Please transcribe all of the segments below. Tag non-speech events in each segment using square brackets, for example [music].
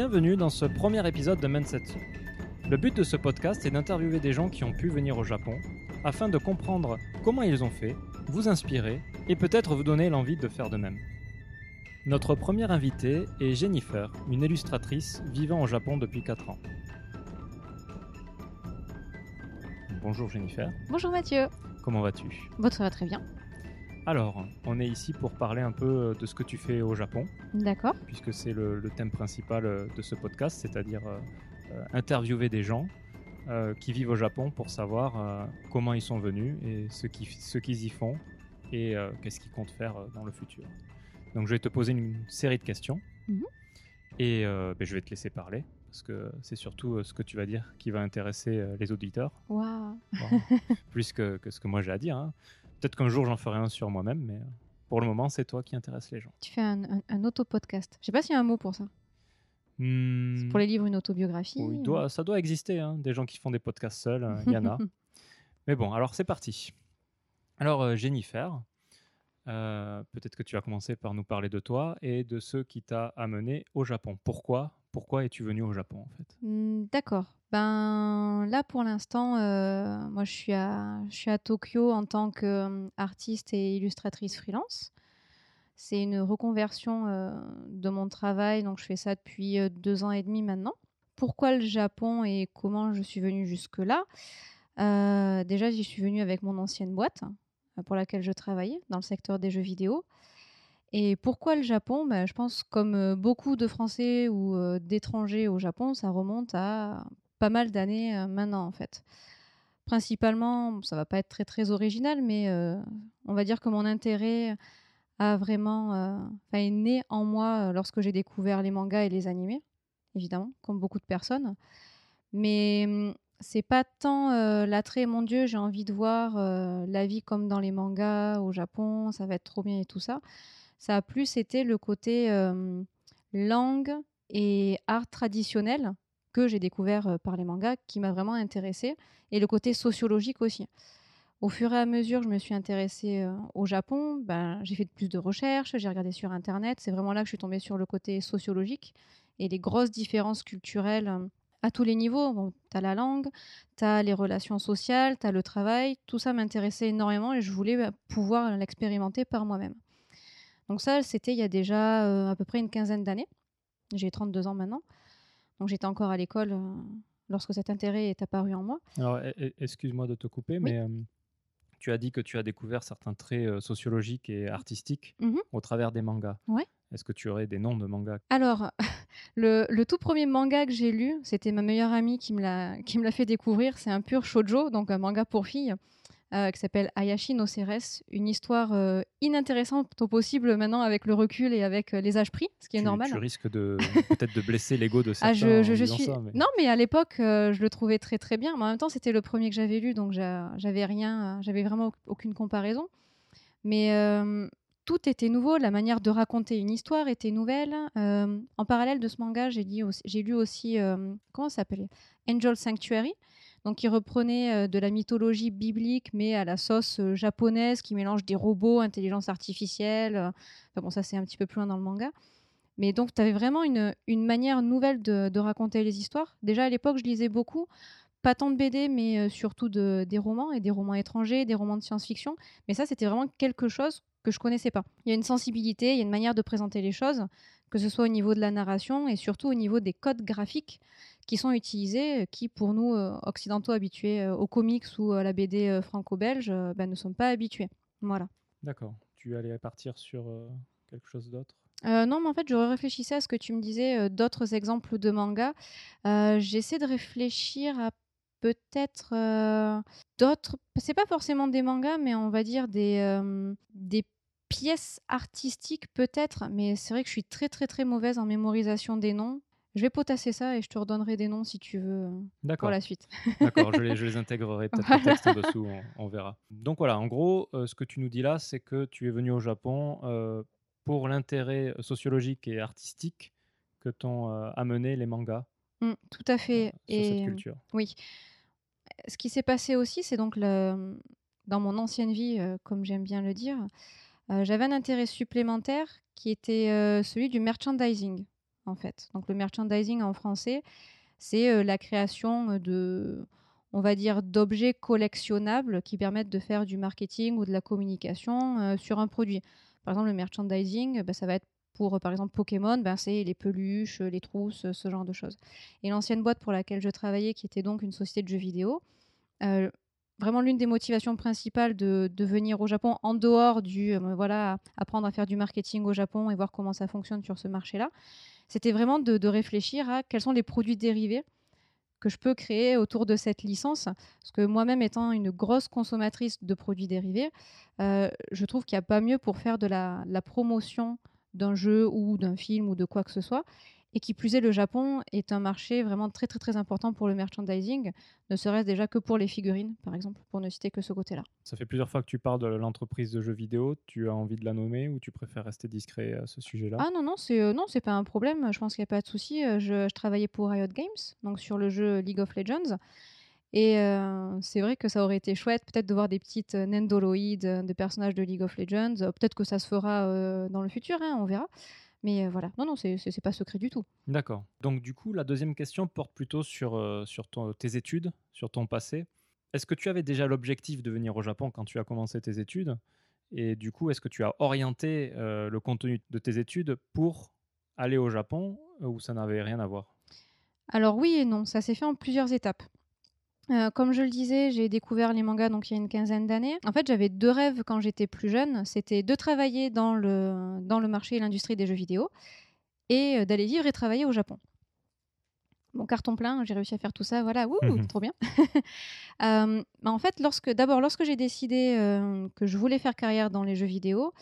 Bienvenue dans ce premier épisode de Mensetsu. Le but de ce podcast est d'interviewer des gens qui ont pu venir au Japon afin de comprendre comment ils ont fait, vous inspirer et peut-être vous donner l'envie de faire de même. Notre première invitée est Jennifer, une illustratrice vivant au Japon depuis 4 ans. Bonjour Jennifer, Bonjour Mathieu. comment vas-tu? Ça va très bien. Alors, on est ici pour parler un peu de ce que tu fais au Japon, D'accord. puisque c'est le, le thème principal euh, de ce podcast, c'est-à-dire euh, euh, interviewer des gens euh, qui vivent au Japon pour savoir euh, comment ils sont venus et ce qu'ils ce qu'ils y font et euh, qu'est-ce qu'ils comptent faire euh, dans le futur. Donc je vais te poser une série de questions Mhm. et euh, ben, je vais te laisser parler parce que c'est surtout euh, ce que tu vas dire qui va intéresser euh, les auditeurs Waouh. [laughs] Plus que, que ce que moi j'ai à dire. hein. Peut-être qu'un jour j'en ferai un sur moi-même, mais euh, pour le moment c'est toi qui intéresse les gens. Tu fais un, un, un auto-podcast. Je sais pas s'il y a un mot pour ça. Hmm, Pour les livres, une autobiographie. oui, doit- ça doit exister, hein, des gens qui font des podcasts seuls, euh, il y en a. [laughs] Mais bon, alors c'est parti. Alors euh, Jennifer, euh, peut-être que tu vas commencer par nous parler de toi et de ce qui t'a amené au Japon. Pourquoi Pourquoi es-tu venu au Japon en fait? Hmm, D'accord. Ben là pour l'instant, euh, moi je suis à Tokyo en tant qu'artiste et illustratrice freelance. C'est une reconversion euh, de mon travail, donc je fais ça depuis euh, deux ans et demi maintenant. Pourquoi le Japon et comment je suis venue jusque-là? Euh, Déjà, j'y suis venue avec mon ancienne boîte euh, pour laquelle je travaillais dans le secteur des jeux vidéo. Et pourquoi le Japon? Ben, Je pense comme euh, beaucoup de Français ou euh, d'étrangers au Japon, ça remonte à pas mal d'années euh, maintenant en fait. Principalement, ça va pas être très très original, mais euh, on va dire que mon intérêt a vraiment euh, est né en moi euh, lorsque j'ai découvert les mangas et les animés, évidemment, comme beaucoup de personnes. Mais hum, c'est pas tant l'attrait, mon Dieu, j'ai envie de voir la vie comme dans les mangas au Japon, ça va être trop bien et tout ça. Ça a plus été le côté langue et art traditionnel que j'ai découvert euh, par les mangas qui m'a vraiment intéressée et le côté sociologique aussi. Au fur et à mesure, je me suis intéressée euh, au Japon. Ben, j'ai fait plus de recherches, j'ai regardé sur Internet. C'est vraiment là que je suis tombée sur le côté sociologique et les grosses différences culturelles euh, à tous les niveaux. Bon, tu as la langue, tu as les relations sociales, tu as le travail. Tout ça m'intéressait énormément et je voulais bah, pouvoir l'expérimenter par moi-même. Donc ça, c'était il y a déjà à peu près une quinzaine d'années. J'ai 32 ans maintenant. Donc j'étais encore à l'école euh, lorsque cet intérêt est apparu en moi. Alors, e- e- excuse-moi de te couper, mais euh, tu as dit que tu as découvert certains traits euh, sociologiques et artistiques Mhm. au travers des mangas. Ouais. Est-ce que tu aurais des noms de mangas? Alors, [laughs] le, le tout premier manga que j'ai lu, c'était ma meilleure amie qui me l'a qui me l'a fait découvrir. C'est un pur shoujo, donc un manga pour filles, euh, qui s'appelle Ayashi no Ceres. Une histoire euh, inintéressante au possible maintenant avec le recul et avec euh, les âges pris, ce qui est tu, normal. Tu risques de peut-être de blesser l'ego de certains Ah, je, suis. ça, mais- Non, mais à l'époque, je le trouvais très très bien. Mais en même temps, c'était le premier que j'avais lu, donc j'a- j'avais rien, j'avais vraiment au- aucune comparaison. Mais tout était nouveau, la manière de raconter une histoire était nouvelle. Euh, en parallèle de ce manga, j'ai lu aussi, comment ça s'appelait? Angel Sanctuary. Donc, qui reprenait euh, de la mythologie biblique, mais à la sauce euh, japonaise, qui mélange des robots, intelligence artificielle. euh, Enfin bon, ça, c'est un petit peu plus loin dans le manga. Mais donc, tu avais vraiment une, manière nouvelle de, raconter les histoires. Déjà, à l'époque, je lisais beaucoup, pas tant de BD, mais surtout de, des romans, et des romans étrangers, des romans de science-fiction. Mais ça, c'était vraiment quelque chose que je connaissais pas. Il y a une sensibilité, il y a une manière de présenter les choses, que ce soit au niveau de la narration et surtout au niveau des codes graphiques qui sont utilisés, euh, qui pour nous, euh, occidentaux habitués euh, aux comics ou à la BD franco-belge, ben, ne sont pas habitués. Voilà. D'accord. Tu allais partir sur quelque chose d'autre? Euh, non, mais en fait, je réfléchissais à ce que tu me disais, euh, d'autres exemples de mangas. Euh, J'essaie de réfléchir à peut-être d'autres. C'est pas forcément des mangas, mais on va dire des, des pièces artistiques peut-être. Mais c'est vrai que je suis très très très mauvaise en mémorisation des noms. Je vais potasser ça et je te redonnerai des noms si tu veux euh, pour la suite. D'accord, je [laughs] les, je les intégrerai peut-être Voilà. au texte en dessous, on, on verra. Donc voilà, en gros, euh, ce que tu nous dis là, c'est que tu es venu au Japon euh, pour l'intérêt sociologique et artistique que t'ont euh, amené les mangas Mm, tout à fait. sur cette et culture. oui. Ce qui s'est passé aussi, c'est donc le- dans mon ancienne vie, comme j'aime bien le dire, j'avais un intérêt supplémentaire qui était celui du merchandising. Donc le merchandising en français, c'est la création de, on va dire, d'objets collectionnables qui permettent de faire du marketing ou de la communication sur un produit. Par exemple, le merchandising, bah, ça va être pour, par exemple, Pokémon, ben, c'est les peluches, les trousses, ce genre de choses. Et l'ancienne boîte pour laquelle je travaillais, qui était donc une société de jeux vidéo, vraiment l'une des motivations principales de, venir au Japon, en dehors du voilà, apprendre à faire du marketing au Japon et voir comment ça fonctionne sur ce marché-là, c'était vraiment de, réfléchir à quels sont les produits dérivés que je peux créer autour de cette licence. Parce que moi-même, étant une grosse consommatrice de produits dérivés, euh, je trouve qu'il n'y a pas mieux pour faire de la, promotion d'un jeu ou d'un film ou de quoi que ce soit. Et qui plus est, le Japon est un marché vraiment très très très important pour le merchandising, ne serait-ce déjà que pour les figurines, par exemple, pour ne citer que ce côté-là. Ça fait plusieurs fois que tu parles de l'entreprise de jeux vidéo. Tu as envie de la nommer ou tu préfères rester discret à ce sujet-là? Ah non non, c'est euh, non, c'est pas un problème. Je pense qu'il n'y a pas de souci. Euh, je, je, travaillais pour Riot Games, donc sur le jeu League of Legends. Et euh, c'est vrai que ça aurait été chouette peut-être de voir des petites nendoroïdes de personnages de League of Legends. Peut-être que ça se fera dans le futur, hein, on verra. Mais voilà, non, non, c'est pas secret du tout. D'accord. Donc du coup, la deuxième question porte plutôt sur, sur tes études, sur ton passé. Est-ce que tu avais déjà l'objectif de venir au Japon quand tu as commencé tes études? Et du coup, est-ce que tu as orienté le contenu de tes études pour aller au Japon ou ça n'avait rien à voir? Alors oui et non, ça s'est fait en plusieurs étapes. Euh, comme je le disais, j'ai découvert les mangas donc il y a une quinzaine d'années. En fait, j'avais deux rêves quand j'étais plus jeune. C'était de travailler dans le, dans le marché et l'industrie des jeux vidéo et euh, d'aller vivre et travailler au Japon. Mon carton plein, j'ai réussi à faire tout ça, voilà, ouh, mmh trop bien. [laughs] Euh, en fait, lorsque, d'abord, lorsque j'ai décidé que je voulais faire carrière dans les jeux vidéo,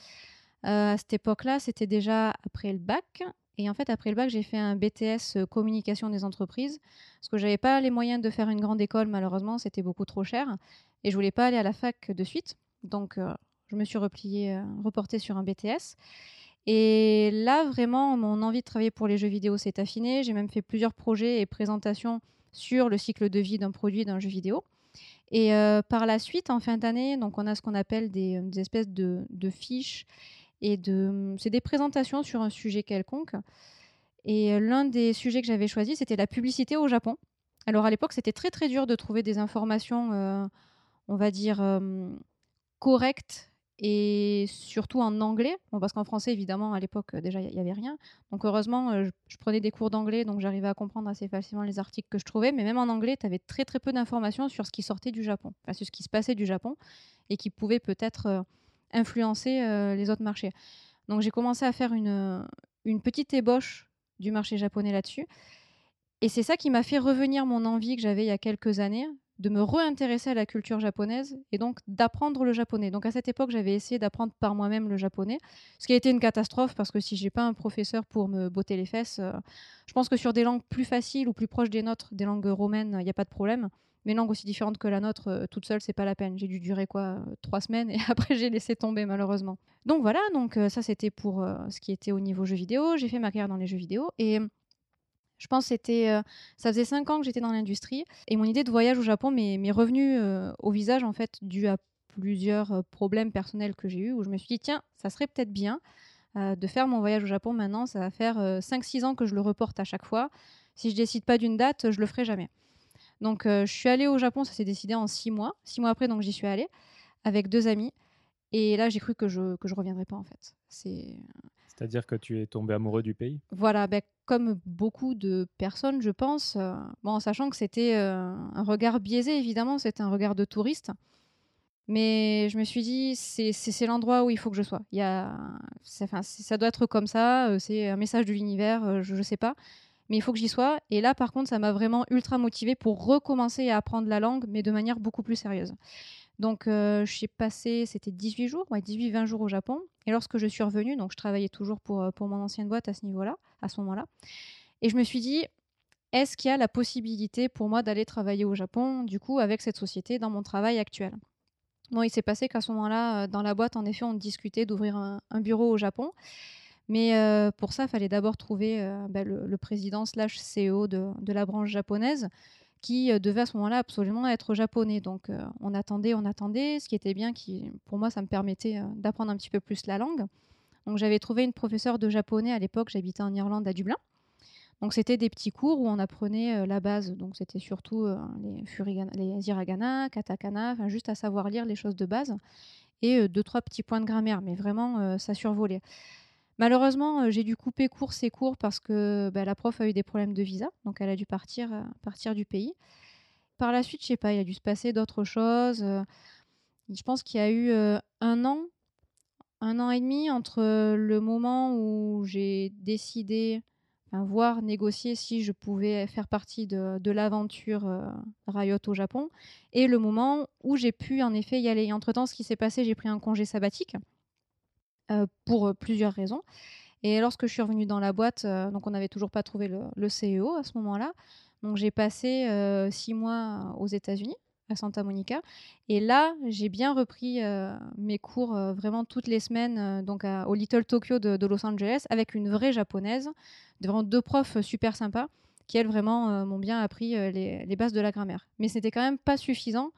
à cette époque-là, c'était déjà après le bac. Et en fait, après le bac, j'ai fait un BTS euh, communication des entreprises parce que j'avais pas les moyens de faire une grande école, malheureusement, c'était beaucoup trop cher. Et je voulais pas aller à la fac de suite. Donc, euh, je me suis repliée, euh, reportée sur un BTS. Et là, vraiment, mon envie de travailler pour les jeux vidéo s'est affinée. J'ai même fait plusieurs projets et présentations sur le cycle de vie d'un produit, d'un jeu vidéo. Et par la suite, en fin d'année, donc on a ce qu'on appelle des, espèces de, de fiches et de, mmh, c'est des présentations sur un sujet quelconque. Et l'un des sujets que j'avais choisi, c'était la publicité au Japon. Alors à l'époque, c'était très très dur de trouver des informations, on va dire, correctes et surtout en anglais. Parce qu'en français, évidemment, à l'époque, déjà, il n'y avait rien. Donc heureusement, je, prenais des cours d'anglais, donc j'arrivais à comprendre assez facilement les articles que je trouvais. Mais même en anglais, tu avais très très peu d'informations sur ce qui sortait du Japon, sur ce qui se passait du Japon et qui pouvait peut-être influencer euh, les autres marchés. Donc j'ai commencé à faire une, une petite ébauche du marché japonais là-dessus. Et c'est ça qui m'a fait revenir mon envie que j'avais il y a quelques années de me réintéresser à la culture japonaise et donc d'apprendre le japonais. Donc à cette époque, j'avais essayé d'apprendre par moi-même le japonais, ce qui a été une catastrophe parce que si j'ai pas un professeur pour me botter les fesses, euh, je pense que sur des langues plus faciles ou plus proches des nôtres, des langues romaines, il n'y a pas de problème mais langues aussi différentes que la nôtre, euh, toute seule, c'est pas la peine. J'ai dû durer quoi euh, trois semaines et [laughs] après j'ai laissé tomber malheureusement. Donc voilà, donc euh, ça c'était pour ce qui était au niveau jeux vidéo. J'ai fait ma carrière dans les jeux vidéo et je pense c'était ça faisait cinq ans que j'étais dans l'industrie et mon idée de voyage au Japon m'est revenue au visage en fait dû à plusieurs problèmes personnels que j'ai eu où je me suis dit tiens ça serait peut-être bien de faire mon voyage au Japon maintenant ça va faire 5-6 ans que je le reporte à chaque fois si je décide pas d'une date je le ferai jamais donc, euh, je suis allée au Japon, ça s'est décidé en six mois. Six mois après, donc j'y suis allée avec deux amis. Et là, j'ai cru que je que je reviendrais pas en fait. C'est. C'est-à-dire que tu es tombé amoureux du pays? Voilà, ben, comme beaucoup de personnes, je pense. Euh, bon, en sachant que c'était euh, un regard biaisé, évidemment, c'était un regard de touriste. Mais je me suis dit, c'est l'endroit où il faut que je sois. Il y a, ça doit être comme ça. C'est un message de l'univers. Je ne sais pas mais il faut que j'y sois. Et là, par contre, ça m'a vraiment ultra motivée pour recommencer à apprendre la langue, mais de manière beaucoup plus sérieuse. Donc, euh, je suis c'était 18 jours, ouais, 18-20 jours au Japon. Et lorsque je suis revenue, donc je travaillais toujours pour, euh, pour mon ancienne boîte à ce niveau-là, à ce moment-là. Et je me suis dit, est-ce qu'il y a la possibilité pour moi d'aller travailler au Japon, du coup, avec cette société dans mon travail actuel? Bon, il s'est passé qu'à ce moment-là, euh, dans la boîte, en effet, on discutait d'ouvrir un bureau au Japon. Mais euh, pour ça, il fallait d'abord trouver euh, bah, le, président slash CEO de, la branche japonaise qui euh, devait à ce moment-là absolument être japonais. Donc on attendait, on attendait, ce qui était bien, qui, pour moi, ça me permettait d'apprendre un petit peu plus la langue. Donc j'avais trouvé une professeure de japonais à l'époque, j'habitais en Irlande à Dublin. Donc c'était des petits cours où on apprenait la base. Donc c'était surtout les, furigana, les hiragana, katakana, juste à savoir lire les choses de base et deux trois petits points de grammaire, mais vraiment ça survolait. Malheureusement, j'ai dû couper court ces cours parce que bah, la prof a eu des problèmes de visa, donc elle a dû partir, partir du pays. Par la suite, je sais pas, il a dû se passer d'autres choses. je pense qu'il y a eu un an, un an et demi entre le moment où j'ai décidé voir négocier si je pouvais faire partie de, l'aventure euh, Riot au Japon, et le moment où j'ai pu en effet y aller. Entre-temps, ce qui s'est passé, j'ai pris un congé sabbatique euh, pour euh, plusieurs raisons. Et lorsque je suis revenue dans la boîte, donc on n'avait toujours pas trouvé le, CEO à ce moment-là, donc j'ai passé six mois aux États-Unis à Santa Monica. Et là, j'ai bien repris euh, mes cours euh, vraiment toutes les semaines euh, donc au Little Tokyo de, Los Angeles avec une vraie japonaise, devant deux profs super sympas qui, elles, vraiment m'ont bien appris les, bases de la grammaire. Mais c'était quand même pas suffisant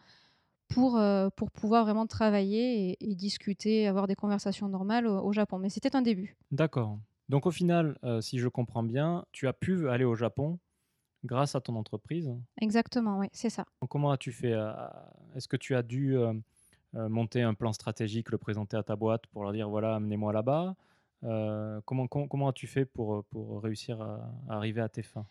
pour, pour pouvoir vraiment travailler et, discuter, avoir des conversations normales au, au Japon. Mais c'était un début. D'accord. Donc au final, si je comprends bien, tu as pu aller au Japon grâce à ton entreprise. Exactement, oui, c'est ça. Comment as-tu fait euh, Est-ce que tu as dû euh, euh, monter un plan stratégique, le présenter à ta boîte pour leur dire voilà, amenez-moi là-bas Comment, comment, as-tu fait pour, pour réussir à, arriver à tes fins?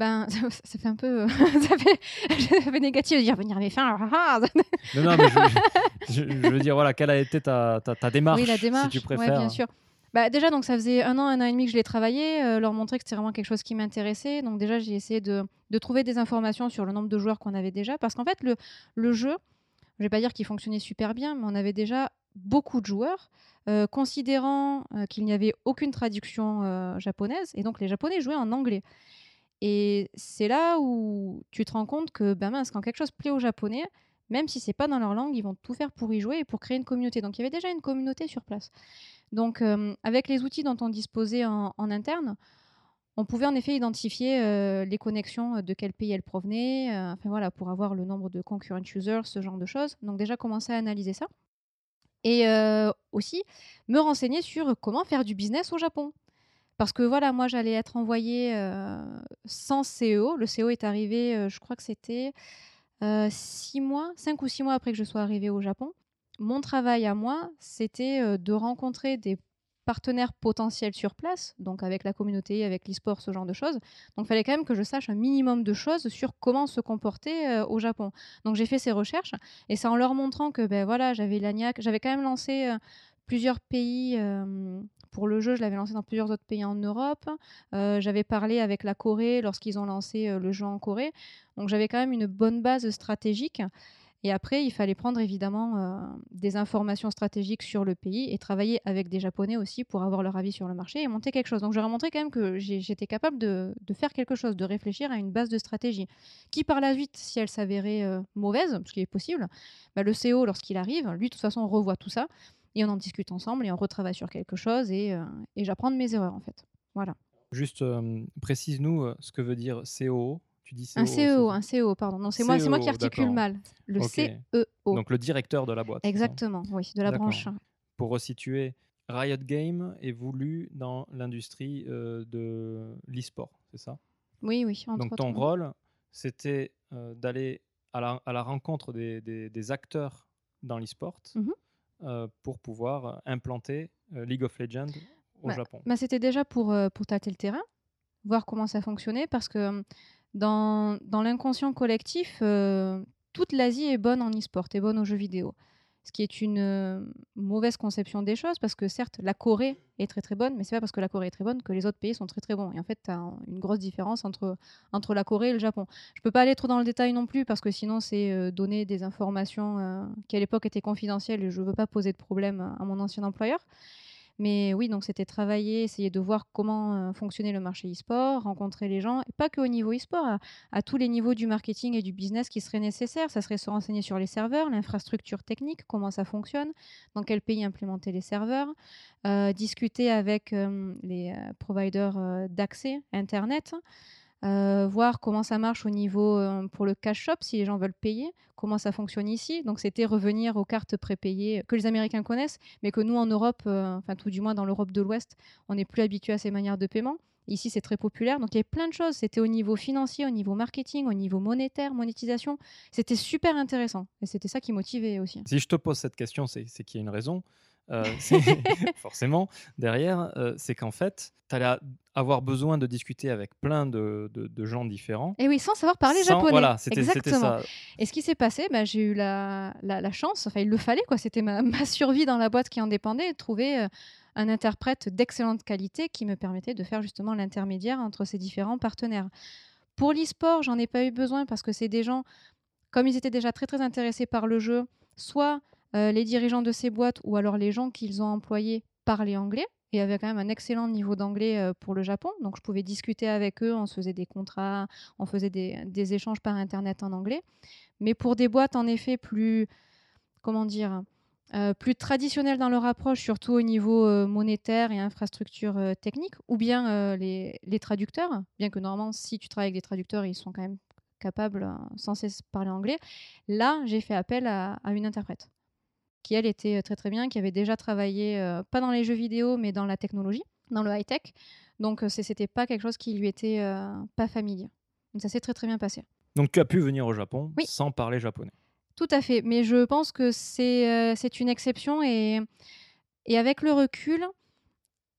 Ben, [laughs] ça, fait un peu, [laughs] [laughs] ça fait, négatif de dire venir à mes fins. non, non, mais je, veux dire, voilà, quelle a été ta, ta, démarche, oui, la démarche, si tu préfères bien sûr. Bah, déjà, donc ça faisait un an, un an et demi que je l'ai travaillé, euh, leur montrer que c'était vraiment quelque chose qui m'intéressait. Donc déjà, j'ai essayé de, trouver des informations sur le nombre de joueurs qu'on avait déjà. Parce qu'en fait, le, le jeu, je vais pas dire qu'il fonctionnait super bien, mais on avait déjà beaucoup de joueurs, euh, considérant euh, qu'il n'y avait aucune traduction japonaise. Et donc les Japonais jouaient en anglais. Et c'est là où tu te rends compte que, ben mince, quand quelque chose plaît aux Japonais, même si c'est pas dans leur langue, ils vont tout faire pour y jouer et pour créer une communauté. Donc il y avait déjà une communauté sur place. Donc, euh, avec les outils dont on disposait en, interne, on pouvait en effet identifier euh, les connexions euh, de quel pays elles provenaient, enfin voilà, pour avoir le nombre de concurrent users, ce genre de choses. Donc déjà commencer à analyser ça. Et aussi me renseigner sur comment faire du business au Japon. Parce que voilà, moi j'allais être envoyée sans CEO. Le CEO est arrivé, je crois que c'était six mois, cinq ou six mois après que je sois arrivée au Japon mon travail à moi, c'était euh, de rencontrer des partenaires potentiels sur place, donc avec la communauté, avec l'e-sport, ce genre de choses. Donc il fallait quand même que je sache un minimum de choses sur comment se comporter euh, au Japon. Donc j'ai fait ces recherches et c'est en leur montrant que ben voilà, j'avais l'ANIAC, j'avais quand même lancé euh, plusieurs pays pour le jeu, je l'avais lancé dans plusieurs autres pays en Europe. j'avais parlé avec la Corée lorsqu'ils ont lancé le jeu en Corée. Donc j'avais quand même une bonne base stratégique. Et après, il fallait prendre évidemment euh, des informations stratégiques sur le pays et travailler avec des Japonais aussi pour avoir leur avis sur le marché et monter quelque chose. Donc, j'aurais montré quand même que j'étais capable de, faire quelque chose, de réfléchir à une base de stratégie qui, par la suite, si elle s'avérait euh, mauvaise, ce qui est possible, bah, le CEO, lorsqu'il arrive, lui, de toute façon, revoit tout ça et on en discute ensemble et on retravaille sur quelque chose et, euh, et j'apprends de mes erreurs en fait. Voilà. Juste, précise-nous ce que veut dire CEO un CEO, un CEO, pardon. Non, c'est moi, c'est moi qui articule mal. Le CEO. Donc le directeur de la boîte. Exactement, oui, de la branche. Pour resituer, Riot Game évolue dans l'industrie euh, de l'e-sport, c'est ça Oui, oui. Donc ton rôle, c'était euh, d'aller à la, à la, rencontre des, des, acteurs dans l'e-sport mhm. euh, pour pouvoir implanter League of Legends au bah, Japon. Bah, c'était déjà pour, pour tâter le terrain, voir comment ça fonctionnait, parce que dans, dans l'inconscient collectif, euh, toute l'Asie est bonne en e-sport, est bonne aux jeux vidéo. Ce qui est une euh, mauvaise conception des choses, parce que certes, la Corée est très très bonne, mais c'est pas parce que la Corée est très bonne que les autres pays sont très très bons. Et en fait, tu as une grosse différence entre, entre la Corée et le Japon. Je peux pas aller trop dans le détail non plus, parce que sinon, c'est euh, donner des informations qui à l'époque étaient confidentielles et je veux pas poser de problème à mon ancien employeur. Mais oui, donc c'était travailler, essayer de voir comment fonctionnait le marché e-sport, rencontrer les gens, et pas que au niveau e-sport, à, tous les niveaux du marketing et du business qui seraient nécessaires. Ça serait se renseigner sur les serveurs, l'infrastructure technique, comment ça fonctionne, dans quel pays implémenter les serveurs, discuter avec les providers d'accès Internet. Euh, voir comment ça marche au niveau euh, pour le cash shop, si les gens veulent payer, comment ça fonctionne ici. Donc c'était revenir aux cartes prépayées que les Américains connaissent, mais que nous en Europe, euh, enfin tout du moins dans l'Europe de l'Ouest, on n'est plus habitué à ces manières de paiement. Ici, c'est très populaire. Donc, il y avait plein de choses. C'était au niveau financier, au niveau marketing, au niveau monétaire, monétisation. C'était super intéressant. Et c'était ça qui motivait aussi. Si je te pose cette question, c'est qu'il y a une raison. Euh, [laughs] [laughs] forcément, derrière, euh, c'est qu'en fait, tu allais avoir besoin de discuter avec plein de, de, gens différents. Et oui, sans savoir parler japonais. Voilà, c'était ça. Et ce qui s'est passé, bah, j'ai eu la, la, chance, enfin, il le fallait, quoi. C'était ma, [laughs] ma, survie dans la boîte qui en dépendait, de trouver. Euh, un interprète d'excellente qualité qui me permettait de faire justement l'intermédiaire entre ces différents partenaires. Pour l'e-sport, j'en ai pas eu besoin parce que c'est des gens, comme ils étaient déjà très très intéressés par le jeu, soit euh, les dirigeants de ces boîtes ou alors les gens qu'ils ont employés parlaient anglais et avaient quand même un excellent niveau d'anglais euh, pour le Japon. Donc je pouvais discuter avec eux, on se faisait des contrats, on faisait des, échanges par Internet en anglais. Mais pour des boîtes en effet plus, comment dire, euh, plus traditionnels dans leur approche, surtout au niveau monétaire et infrastructure technique, ou bien les, traducteurs, bien que normalement, si tu travailles avec des traducteurs, ils sont quand même capables, sans cesse, parler anglais. Là, j'ai fait appel à, une interprète, qui elle était très très bien, qui avait déjà travaillé, pas dans les jeux vidéo, mais dans la technologie, dans le high-tech. Donc, c'était pas quelque chose qui lui était pas familier. Donc, ça s'est très très bien passé. Donc, tu as pu venir au Japon sans parler japonais tout à fait, mais je pense que c'est euh, une exception et, et avec le recul,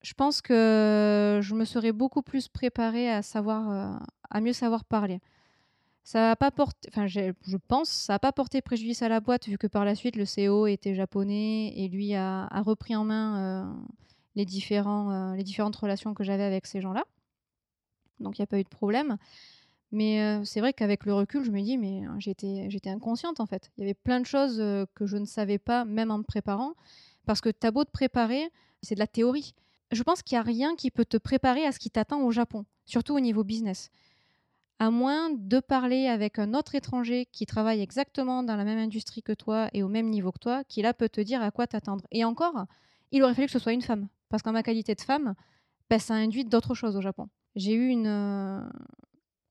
je pense que je me serais beaucoup plus préparée à savoir, euh, à mieux savoir parler. Ça a pas porté, enfin, je pense, ça n'a pas porté préjudice à la boîte vu que par la suite le CEO était japonais et lui a, repris en main euh, les, différents, les différentes relations que j'avais avec ces gens-là. Donc il n'y a pas eu de problème. Mais c'est vrai qu'avec le recul, je me dis, mais j'étais, j'étais inconsciente en fait. Il y avait plein de choses que je ne savais pas, même en me préparant. Parce que t'as beau te préparer, c'est de la théorie. Je pense qu'il n'y a rien qui peut te préparer à ce qui t'attend au Japon, surtout au niveau business. À moins de parler avec un autre étranger qui travaille exactement dans la même industrie que toi et au même niveau que toi, qui là peut te dire à quoi t'attendre. Et encore, il aurait fallu que ce soit une femme. Parce qu'en ma qualité de femme, ben, ça induit d'autres choses au Japon. J'ai eu une,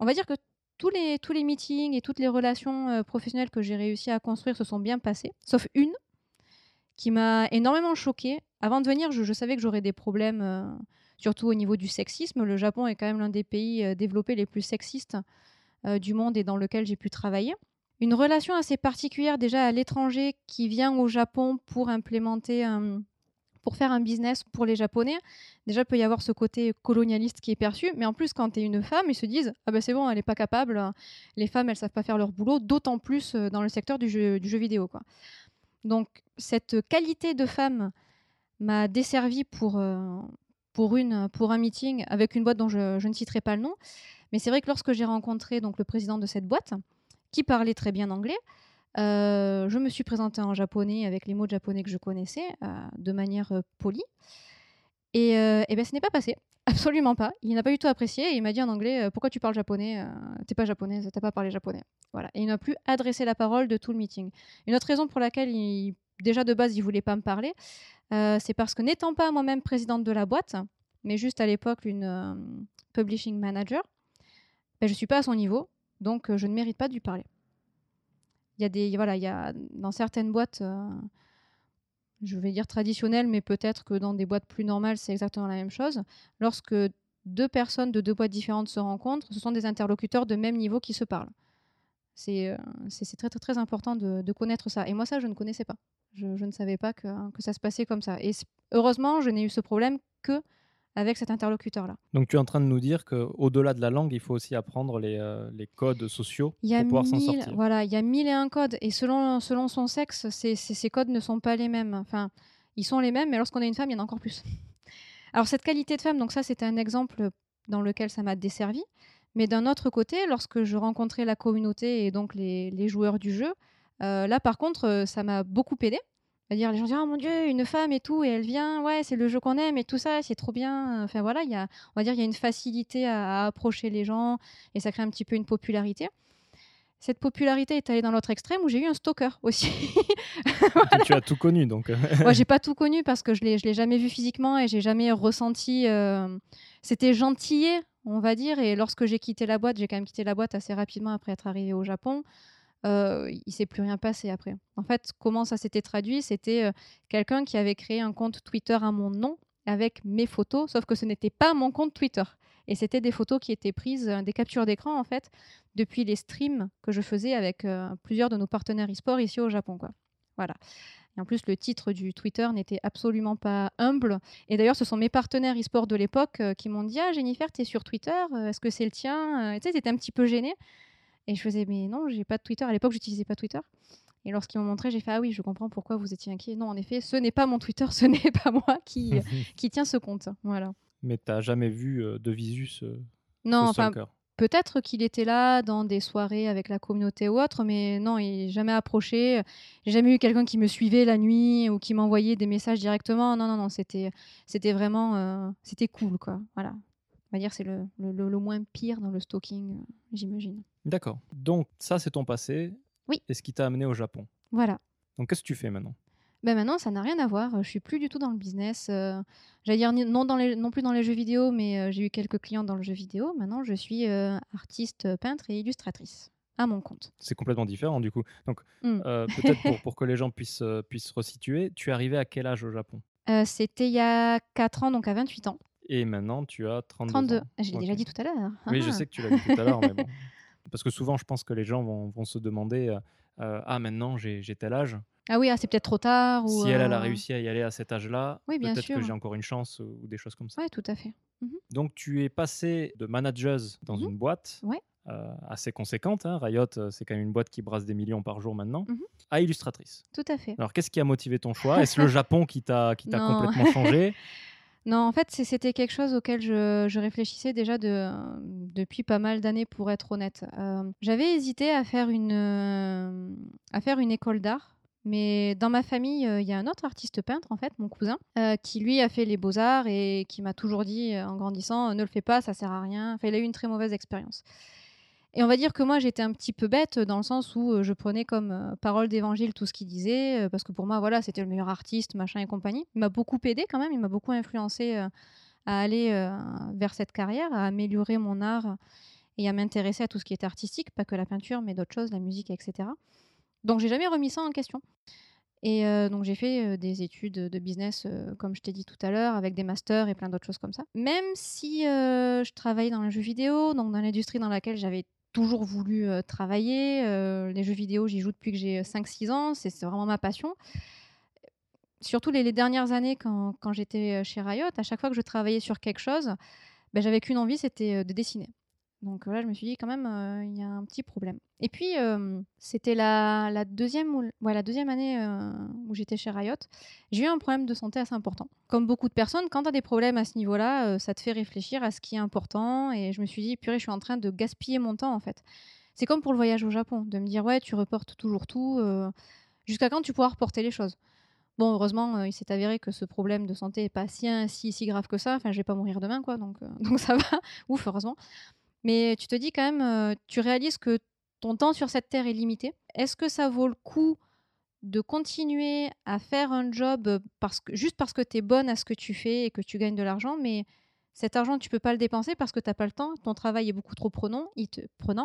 on va dire que tous les, tous les meetings et toutes les relations euh, professionnelles que j'ai réussi à construire se sont bien passées, sauf une qui m'a énormément choquée. Avant de venir, je, savais que j'aurais des problèmes, euh, surtout au niveau du sexisme. Le Japon est quand même l'un des pays euh, développés les plus sexistes du monde et dans lequel j'ai pu travailler. Une relation assez particulière déjà à l'étranger qui vient au Japon pour implémenter un, pour faire un business pour les Japonais, déjà, il peut y avoir ce côté colonialiste qui est perçu. Mais en plus, quand tu es une femme, ils se disent Ah ben c'est bon, elle n'est pas capable. Les femmes, elles savent pas faire leur boulot, d'autant plus euh, dans le secteur du jeu, vidéo. Donc, cette qualité de femme m'a desservi pour, euh, pour, une, pour un meeting avec une boîte dont je, ne citerai pas le nom. Mais c'est vrai que lorsque j'ai rencontré donc, le président de cette boîte, qui parlait très bien anglais, euh, je me suis présentée en japonais avec les mots japonais que je connaissais euh, de manière euh, polie. Et, et ben, ce n'est pas passé, [laughs] absolument pas. Il n'a pas du tout apprécié et il m'a dit en anglais Pourquoi tu parles japonais T'es pas japonais, t'as pas parlé japonais. Voilà. Et il n'a plus adressé la parole de tout le meeting. Une autre raison pour laquelle, déjà de base, il voulait pas me parler, c'est parce que n'étant pas moi-même présidente de la boîte, mais juste à l'époque une publishing manager, ben, je suis pas à son niveau, donc je ne mérite pas de lui parler. Il y a des voilà, il y a dans certaines boîtes, euh, je vais dire traditionnelles, mais peut-être que dans des boîtes plus normales, c'est exactement la même chose. Lorsque deux personnes de deux boîtes différentes se rencontrent, ce sont des interlocuteurs de même niveau qui se parlent. C'est euh, très, très, très important de, de, connaître ça. Et moi, ça, je ne connaissais pas. Je, je ne savais pas que, que, ça se passait comme ça. Et heureusement, je n'ai eu ce problème que avec cet interlocuteur-là. Donc tu es en train de nous dire qu'au-delà de la langue, il faut aussi apprendre les, euh, les codes sociaux pour pouvoir s'en sortir. Voilà, il y a mille et un codes. Et selon, selon son sexe, ces, ces, codes ne sont pas les mêmes. Enfin, ils sont les mêmes, mais lorsqu'on est une femme, il y en a encore plus. [laughs] Alors cette qualité de femme, donc ça c'était un exemple dans lequel ça m'a desservi. Mais d'un autre côté, lorsque je rencontrais la communauté et donc les, les joueurs du jeu, euh, là par contre, euh, ça m'a beaucoup aidé dire les gens disent oh mon dieu une femme et tout et elle vient ouais c'est le jeu qu'on aime et tout ça c'est trop bien enfin voilà il y a on va dire il y a une facilité à, approcher les gens et ça crée un petit peu une popularité cette popularité est allée dans l'autre extrême où j'ai eu un stalker aussi. [laughs] Tu as tout connu donc. Moi, j'ai pas tout connu parce que je l'ai, je l'ai jamais vu physiquement et j'ai jamais ressenti. Euh, c'était gentillet, on va dire. Et lorsque j'ai quitté la boîte, j'ai quand même quitté la boîte assez rapidement après être arrivé au Japon euh, il s'est plus rien passé après. En fait, comment ça s'était traduit C'était euh, quelqu'un qui avait créé un compte Twitter à mon nom avec mes photos, sauf que ce n'était pas mon compte Twitter. Et c'était des photos qui étaient prises, euh, des captures d'écran en fait, depuis les streams que je faisais avec euh, plusieurs de nos partenaires e-sport ici au Japon. Quoi. Voilà. Et en plus, le titre du Twitter n'était absolument pas humble. Et d'ailleurs, ce sont mes partenaires e-sport de l'époque qui m'ont dit Ah, Jennifer, tu es sur Twitter, est-ce que c'est le tien Tu sais, j'étais un petit peu gênée. Et je faisais Mais non, j'ai pas de Twitter. À l'époque, j'utilisais pas Twitter. Et lorsqu'ils m'ont montré, j'ai fait Ah oui, je comprends pourquoi vous étiez inquiet. Non, en effet, ce n'est pas mon Twitter, [laughs] ce n'est pas moi qui, [laughs] qui tient ce compte. Voilà. Mais tu n'as jamais vu euh, de visu ce, non, enfin, peut-être qu'il était là dans des soirées avec la communauté ou autre, mais non, il n'est jamais approché. J'ai jamais eu quelqu'un qui me suivait la nuit ou qui m'envoyait des messages directement. Non, non, non, c'était, c'était vraiment, euh, c'était cool, quoi. Voilà. On va dire c'est le, le, le, moins pire dans le stalking, euh, j'imagine. D'accord. Donc ça, c'est ton passé. Oui. Et ce qui t'a amené au Japon. Voilà. Donc qu'est-ce que tu fais maintenant? Ben maintenant, ça n'a rien à voir. Je suis plus du tout dans le business. Euh, j'allais dire non, dans les, non plus dans les jeux vidéo, mais euh, j'ai eu quelques clients dans le jeu vidéo. Maintenant, je suis euh, artiste, peintre et illustratrice à mon compte. C'est complètement différent du coup. Donc, mmh. peut-être pour, [laughs] pour, que les gens puissent, puissent resituer, tu es arrivé à quel âge au Japon? C'était il y a 4 ans, donc à 28 ans. Et maintenant, tu as 32, 32. ans. Je l'ai déjà dit tout à l'heure. Oui, je ah. sais que tu l'as dit tout à l'heure, mais bon. [laughs] Parce que souvent, je pense que les gens vont, vont se demander Ah, maintenant, j'ai tel âge. Ah oui, ah, c'est peut-être trop tard. Ou, si elle, a réussi à y aller à cet âge-là, peut-être que j'ai encore une chance ou, des choses comme ça. Oui, tout à fait. Mmh Donc, tu es passé de manageuse dans mmh une boîte euh, assez conséquente. Hein. Riot, euh, c'est quand même une boîte qui brasse des millions par jour maintenant, mmh à illustratrice. Tout à fait. Alors, qu'est-ce qui a motivé ton choix? Est-ce le [laughs] Japon qui t'a complètement changé? [laughs] Non, en fait, c'était quelque chose auquel je, réfléchissais déjà de, depuis pas mal d'années, pour être honnête. Euh, j'avais hésité à faire une, à faire une école d'art mais dans ma famille, il y a un autre artiste peintre, en fait, mon cousin, qui lui a fait les beaux-arts et qui m'a toujours dit, en grandissant, ne le fais pas, ça sert à rien. Enfin, il a eu une très mauvaise expérience. Et on va dire que moi, j'étais un petit peu bête dans le sens où je prenais comme parole d'évangile tout ce qu'il disait, parce que pour moi, voilà, c'était le meilleur artiste, machin et compagnie. Il m'a beaucoup aidé quand même, il m'a beaucoup influencé à aller vers cette carrière, à améliorer mon art et à m'intéresser à tout ce qui est artistique, pas que la peinture, mais d'autres choses, la musique, etc. Donc j'ai jamais remis ça en question. Et donc j'ai fait des études de business, comme je t'ai dit tout à l'heure, avec des masters et plein d'autres choses comme ça. Même si je travaillais dans le jeu vidéo, donc dans l'industrie dans laquelle j'avais toujours voulu travailler, les jeux vidéo, j'y joue depuis que j'ai 5-6 ans, c'est vraiment ma passion. Surtout les, dernières années quand, quand j'étais chez Riot, à chaque fois que je travaillais sur quelque chose, ben, j'avais qu'une envie, c'était de dessiner. Donc là, je me suis dit quand même, il y a un petit problème. Et puis, c'était la, deuxième, année où j'étais chez Riot. J'ai eu un problème de santé assez important. Comme beaucoup de personnes, quand tu as des problèmes à ce niveau-là, ça te fait réfléchir à ce qui est important. Et je me suis dit, purée, je suis en train de gaspiller mon temps en fait. C'est comme pour le voyage au Japon, de me dire, ouais, tu reportes toujours tout. Jusqu'à quand tu pourras reporter les choses? Bon, heureusement, il s'est avéré que ce problème de santé n'est pas si grave que ça. Enfin, je vais pas mourir demain, quoi. Donc, [laughs] donc ça va. Ouf, heureusement. Mais tu te dis quand même, tu réalises que ton temps sur cette terre est limité. Est-ce que ça vaut le coup de continuer à faire un job parce que, juste parce que tu es bonne à ce que tu fais et que tu gagnes de l'argent, mais cet argent, tu peux pas le dépenser parce que tu n'as pas le temps, ton travail est beaucoup trop prenant, il te,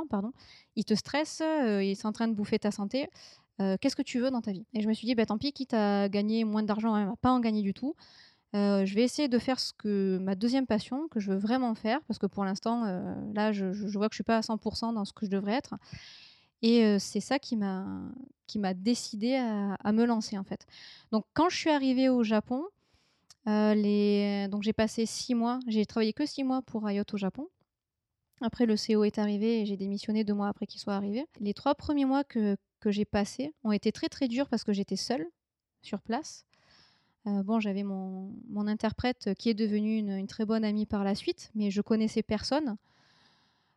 pardon, il te stresse, il est en train de bouffer ta santé. Qu'est-ce que tu veux dans ta vie? Et je me suis dit, bah, tant pis, quitte à gagner moins d'argent, à pas en gagner du tout, euh, je vais essayer de faire ce que ma deuxième passion, que je veux vraiment faire, parce que pour l'instant, euh, là, je, vois que je suis pas à 100% dans ce que je devrais être. Et euh, c'est ça qui m'a décidé à, me lancer en fait. Donc quand je suis arrivée au Japon, les... donc j'ai passé six mois, j'ai travaillé que six mois pour Riot au Japon. Après le CO est arrivé et j'ai démissionné deux mois après qu'il soit arrivé. Les trois premiers mois que, que j'ai passés ont été très très durs parce que j'étais seule sur place. Euh, bon, j'avais mon, interprète qui est devenu une, très bonne amie par la suite, mais je connaissais personne.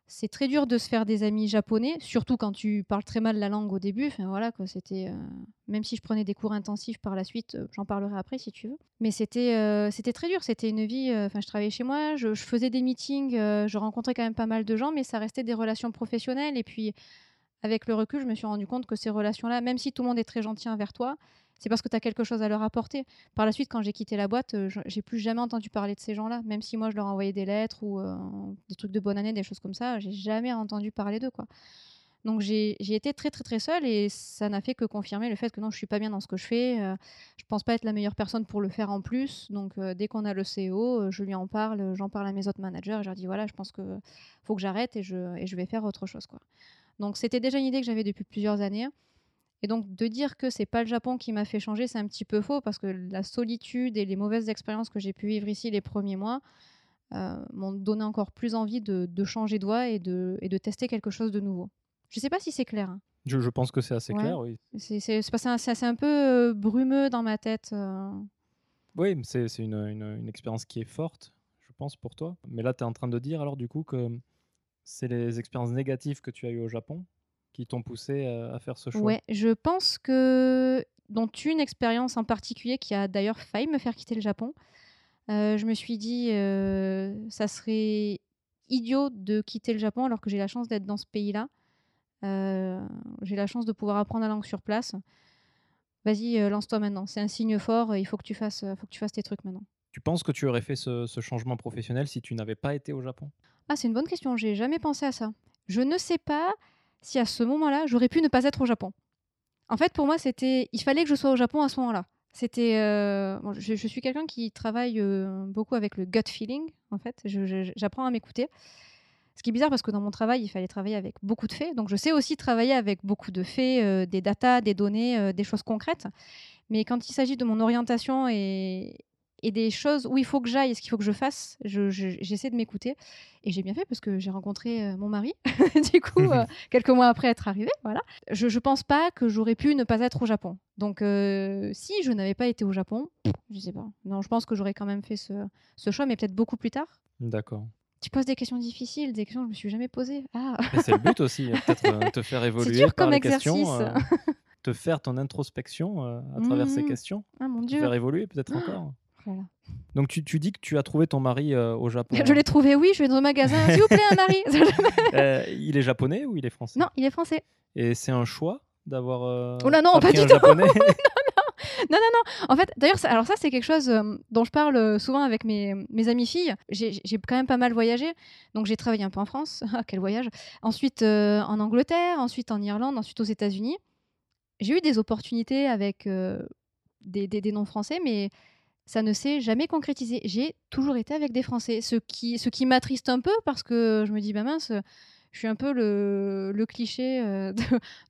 C'est très dur de se faire des amis japonais, surtout quand tu parles très mal la langue au début. Enfin voilà, c'était euh, même si je prenais des cours intensifs par la suite, euh, j'en parlerai après si tu veux. Mais c'était c'était très dur. C'était une vie. Enfin, je travaillais chez moi, je, je faisais des meetings, je rencontrais quand même pas mal de gens, mais ça restait des relations professionnelles. Et puis avec le recul, je me suis rendu compte que ces relations-là, même si tout le monde est très gentil envers toi, c'est parce que tu as quelque chose à leur apporter. Par la suite, quand j'ai quitté la boîte, euh, j'ai plus jamais entendu parler de ces gens-là, même si moi je leur envoyais des lettres ou euh, des trucs de bonne année, des choses comme ça, j'ai jamais entendu parler d'eux. Donc j'ai été très très très seule et ça n'a fait que confirmer le fait que non, je suis pas bien dans ce que je fais. Euh, je pense pas être la meilleure personne pour le faire en plus. Donc euh, dès qu'on a le CEO, je lui en parle, j'en parle à mes autres managers, je leur dis voilà, je pense que faut que j'arrête et je, et je vais faire autre chose quoi. Donc c'était déjà une idée que j'avais depuis plusieurs années. Et donc de dire que c'est pas le Japon qui m'a fait changer, c'est un petit peu faux parce que la solitude et les mauvaises expériences que j'ai pu vivre ici les premiers mois m'ont donné encore plus envie de, de changer de voie et de, et de tester quelque chose de nouveau. Je sais pas si c'est clair. Hein. Je, pense que c'est assez clair, oui. C'est un peu euh, brumeux dans ma tête. Euh. Oui, c'est une, une, expérience qui est forte, je pense, pour toi. Mais là, tu es en train de dire alors du coup que c'est les expériences négatives que tu as eues au Japon qui t'ont poussé à, faire ce choix? Ouais, je pense que dont une expérience en particulier qui a d'ailleurs failli me faire quitter le Japon. Euh, je me suis dit, ça serait idiot de quitter le Japon alors que j'ai la chance d'être dans ce pays-là. Euh, j'ai la chance de pouvoir apprendre la langue sur place. Vas-y, euh, lance-toi maintenant. C'est un signe fort. Il faut que tu fasses, faut que tu fasses tes trucs maintenant. Tu penses que tu aurais fait ce, changement professionnel si tu n'avais pas été au Japon? Ah, c'est une bonne question. J'ai jamais pensé à ça. Je ne sais pas si à ce moment-là, j'aurais pu ne pas être au Japon. En fait, pour moi, c'était, il fallait que je sois au Japon à ce moment-là. C'était, euh, je, suis quelqu'un qui travaille beaucoup avec le gut feeling. En fait, j'apprends à m'écouter. Ce qui est bizarre parce que dans mon travail, il fallait travailler avec beaucoup de faits. Donc je sais aussi travailler avec beaucoup de faits, euh, des datas, des données, euh, des choses concrètes. Mais quand il s'agit de mon orientation et, et, des choses où il faut que j'aille et ce qu'il faut que je fasse, j'essaie de m'écouter. Et j'ai bien fait parce que j'ai rencontré euh, mon mari, [laughs] du coup, [laughs] quelques mois après être arrivée. Voilà. Je ne pense pas que j'aurais pu ne pas être au Japon. Donc si je n'avais pas été au Japon, je sais pas. Non, je pense que j'aurais quand même fait ce, ce choix, mais peut-être beaucoup plus tard. D'accord. Tu poses des questions difficiles, des questions que je me suis jamais posées. Ah. C'est le but aussi, peut-être euh, te faire [laughs] évoluer dur par comme les exercice. euh, te faire ton introspection euh, à travers ces mmh. questions, ah, mon Dieu. te faire évoluer peut-être encore. Voilà. Donc tu, tu, dis que tu as trouvé ton mari au Japon. Je l'ai trouvé, oui. Je vais dans un magasin. S'il vous plaît, un mari. [laughs] il est japonais ou il est français? Non, il est français. Et c'est un choix d'avoir. oh là non, pas du tout. [laughs] Non, non, non. En fait, d'ailleurs, alors ça, c'est quelque chose euh, dont je parle euh, souvent avec mes, mes amies filles. J'ai quand même pas mal voyagé. Donc, j'ai travaillé un peu en France. [laughs] Ah, quel voyage. Ensuite, euh, en Angleterre, ensuite en Irlande, ensuite aux États-Unis. J'ai eu des opportunités avec des, des, des noms français, mais ça ne s'est jamais concrétisé. J'ai toujours été avec des Français, ce qui, ce qui m'attriste un peu parce que je me dis, bah mince, je suis un peu le, cliché euh,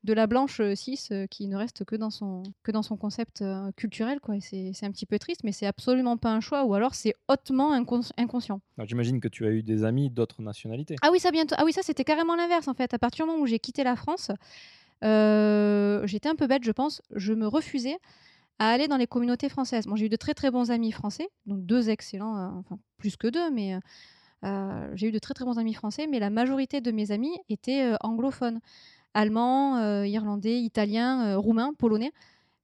de, la blanche cis euh, qui ne reste que dans son, que dans son concept euh, culturel. Quoi. c'est, un petit peu triste, mais c'est absolument pas un choix, ou alors c'est hautement inconscient. j'imagine que tu as eu des amis d'autres nationalités. Ah oui, ça, bientôt. Ah oui, ça c'était carrément l'inverse en fait. À partir du moment où j'ai quitté la France, j'étais un peu bête, je pense. Je me refusais à aller dans les communautés françaises. j'ai eu de très très bons amis français, donc deux excellents, enfin plus que deux, mais euh, j'ai eu de très très bons amis français, mais la majorité de mes amis étaient euh, anglophones, allemands, euh, irlandais, italiens, roumains, polonais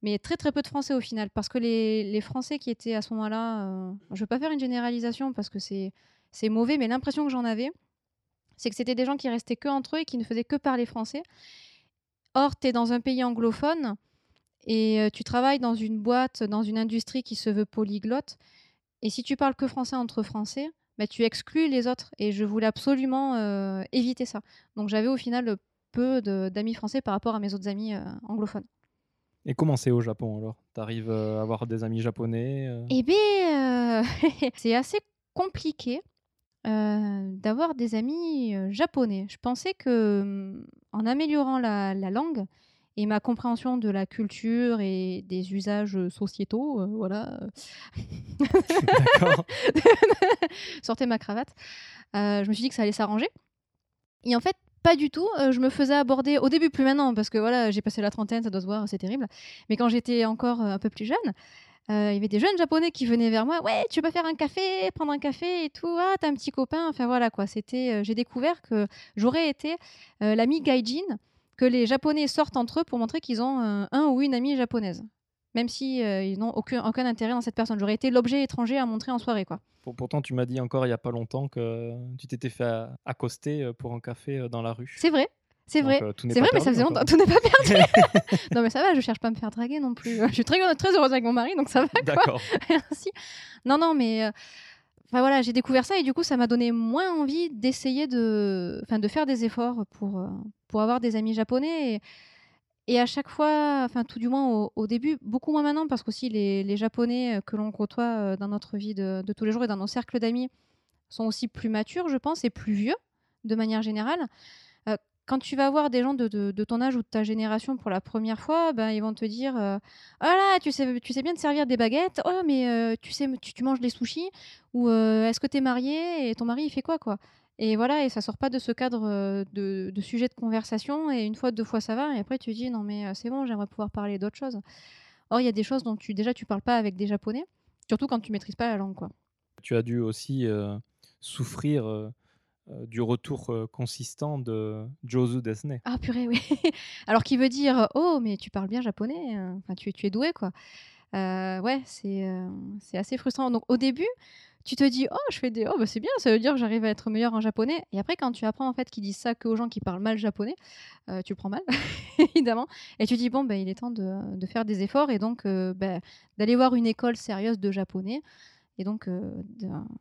mais très très peu de Français au final, parce que les, les Français qui étaient à ce moment-là, je ne veux pas faire une généralisation parce que c'est mauvais, mais l'impression que j'en avais, c'est que c'était des gens qui restaient que entre eux et qui ne faisaient que parler français. Or, tu es dans un pays anglophone et tu travailles dans une boîte, dans une industrie qui se veut polyglotte, et si tu parles que français entre Français, bah, tu exclus les autres. Et je voulais absolument euh, éviter ça. Donc j'avais au final peu d'amis français par rapport à mes autres amis euh, anglophones. Et comment c'est au Japon alors? Tu arrives euh, à avoir des amis japonais Eh bien, [laughs] c'est assez compliqué d'avoir des amis japonais. Je pensais que en améliorant la langue, et ma compréhension de la culture et des usages sociétaux, euh, voilà. [laughs] Sortez ma cravate. Euh, je me suis dit que ça allait s'arranger. Et en fait, pas du tout. Euh, je me faisais aborder, au début plus maintenant, parce que voilà, j'ai passé la trentaine, ça doit se voir, c'est terrible. Mais quand j'étais encore un peu plus jeune, il y avait des jeunes japonais qui venaient vers moi. Ouais, tu peux faire un café, prendre un café et tout. Ah, t'as un petit copain. Enfin voilà quoi. C'était, j'ai découvert que j'aurais été l'ami gaijin que les Japonais sortent entre eux pour montrer qu'ils ont un, ou une amie japonaise. Même si euh, ils n'ont aucun, aucun intérêt dans cette personne. J'aurais été l'objet étranger à montrer en soirée. quoi. Pourtant, tu m'as dit encore il n'y a pas longtemps que tu t'étais fait accoster euh, pour un café euh, dans la rue. C'est vrai. C'est vrai, c'est vrai, mais ça faisait longtemps. Tout n'est pas perdu. [laughs] [laughs] non, mais ça va, je cherche pas à me faire draguer non plus. Je suis très, très heureuse avec mon mari, donc ça va. D'accord. [laughs] Merci. Non, non, mais Enfin voilà, j'ai découvert ça et du coup, ça m'a donné moins envie d'essayer de, enfin, de faire des efforts pour, euh, pour avoir des amis japonais. Et, à chaque fois, enfin tout du moins au, début, beaucoup moins maintenant parce qu'aussi les, les Japonais que l'on côtoie euh, dans notre vie de, de tous les jours et dans nos cercles d'amis sont aussi plus matures, je pense, et plus vieux de manière générale. Euh, quand tu vas voir des gens de, ton âge ou de ta génération pour la première fois, ben, ils vont te dire Oh là, tu sais, tu sais bien te servir des baguettes, oh, mais euh, tu, sais, tu, manges les sushis, ou euh, est-ce que tu es marié et ton mari il fait quoi quoi? Et voilà, et ça sort pas de ce cadre de, de sujet de conversation, et une fois, deux fois ça va, et après tu dis Non, mais c'est bon, j'aimerais pouvoir parler d'autres choses. Or, il y a des choses dont tu, déjà tu parles pas avec des japonais, surtout quand tu maîtrises pas la langue quoi. Tu as dû aussi souffrir du retour euh, consistant de Jozu Desne. Ah purée, oui. [laughs] Alors qui veut dire oh mais tu parles bien japonais, euh, enfin tu, tu es doué quoi. Euh, ouais, c'est euh, assez frustrant. Donc au début, tu te dis oh je fais des oh bah c'est bien, ça veut dire que j'arrive à être meilleur en japonais. Et après quand tu apprends en fait qu'ils disent ça que aux gens qui parlent mal japonais, euh, tu le prends mal [laughs] évidemment. Et tu dis bon ben il est temps de, de faire des efforts et donc euh, ben, d'aller voir une école sérieuse de japonais et donc euh,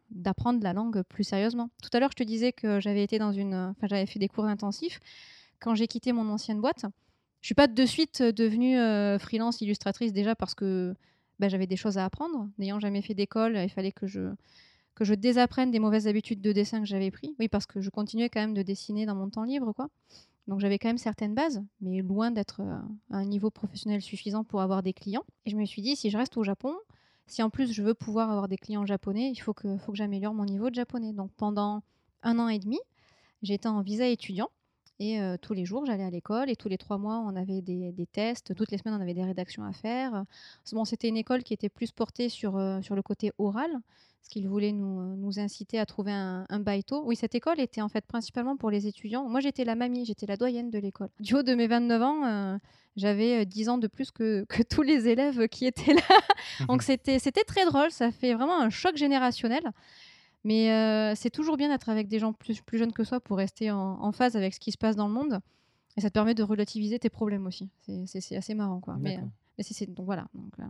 d'apprendre la langue plus sérieusement. Tout à l'heure, je te disais que j'avais été dans une, enfin j'avais fait des cours intensifs quand j'ai quitté mon ancienne boîte. Je suis pas de suite devenue euh, freelance illustratrice déjà parce que bah, j'avais des choses à apprendre. N'ayant jamais fait d'école, il fallait que je que je désapprenne des mauvaises habitudes de dessin que j'avais pris. Oui, parce que je continuais quand même de dessiner dans mon temps libre, quoi. Donc j'avais quand même certaines bases, mais loin d'être euh, à un niveau professionnel suffisant pour avoir des clients. Et je me suis dit, si je reste au Japon, si en plus je veux pouvoir avoir des clients japonais, il faut que, j'améliore mon niveau de japonais. Donc pendant un an et demi, j'étais en visa étudiant. Et euh, tous les jours, j'allais à l'école et tous les trois mois, on avait des, des tests. Toutes les semaines, on avait des rédactions à faire. Bon, c'était une école qui était plus portée sur, euh, sur le côté oral, parce qu'ils voulaient nous, nous inciter à trouver un, un baito. Oui, cette école était en fait principalement pour les étudiants. Moi, j'étais la mamie, j'étais la doyenne de l'école. Du haut de mes 29 ans, euh, j'avais euh, 10 ans de plus que, que tous les élèves qui étaient là. Donc, c'était c'était très drôle. Ça fait vraiment un choc générationnel. Mais euh, c'est toujours bien d'être avec des gens plus, plus jeunes que soi pour rester en, en phase avec ce qui se passe dans le monde. Et ça te permet de relativiser tes problèmes aussi. C'est- assez marrant, quoi. Mais, c'est- donc voilà. Donc, là,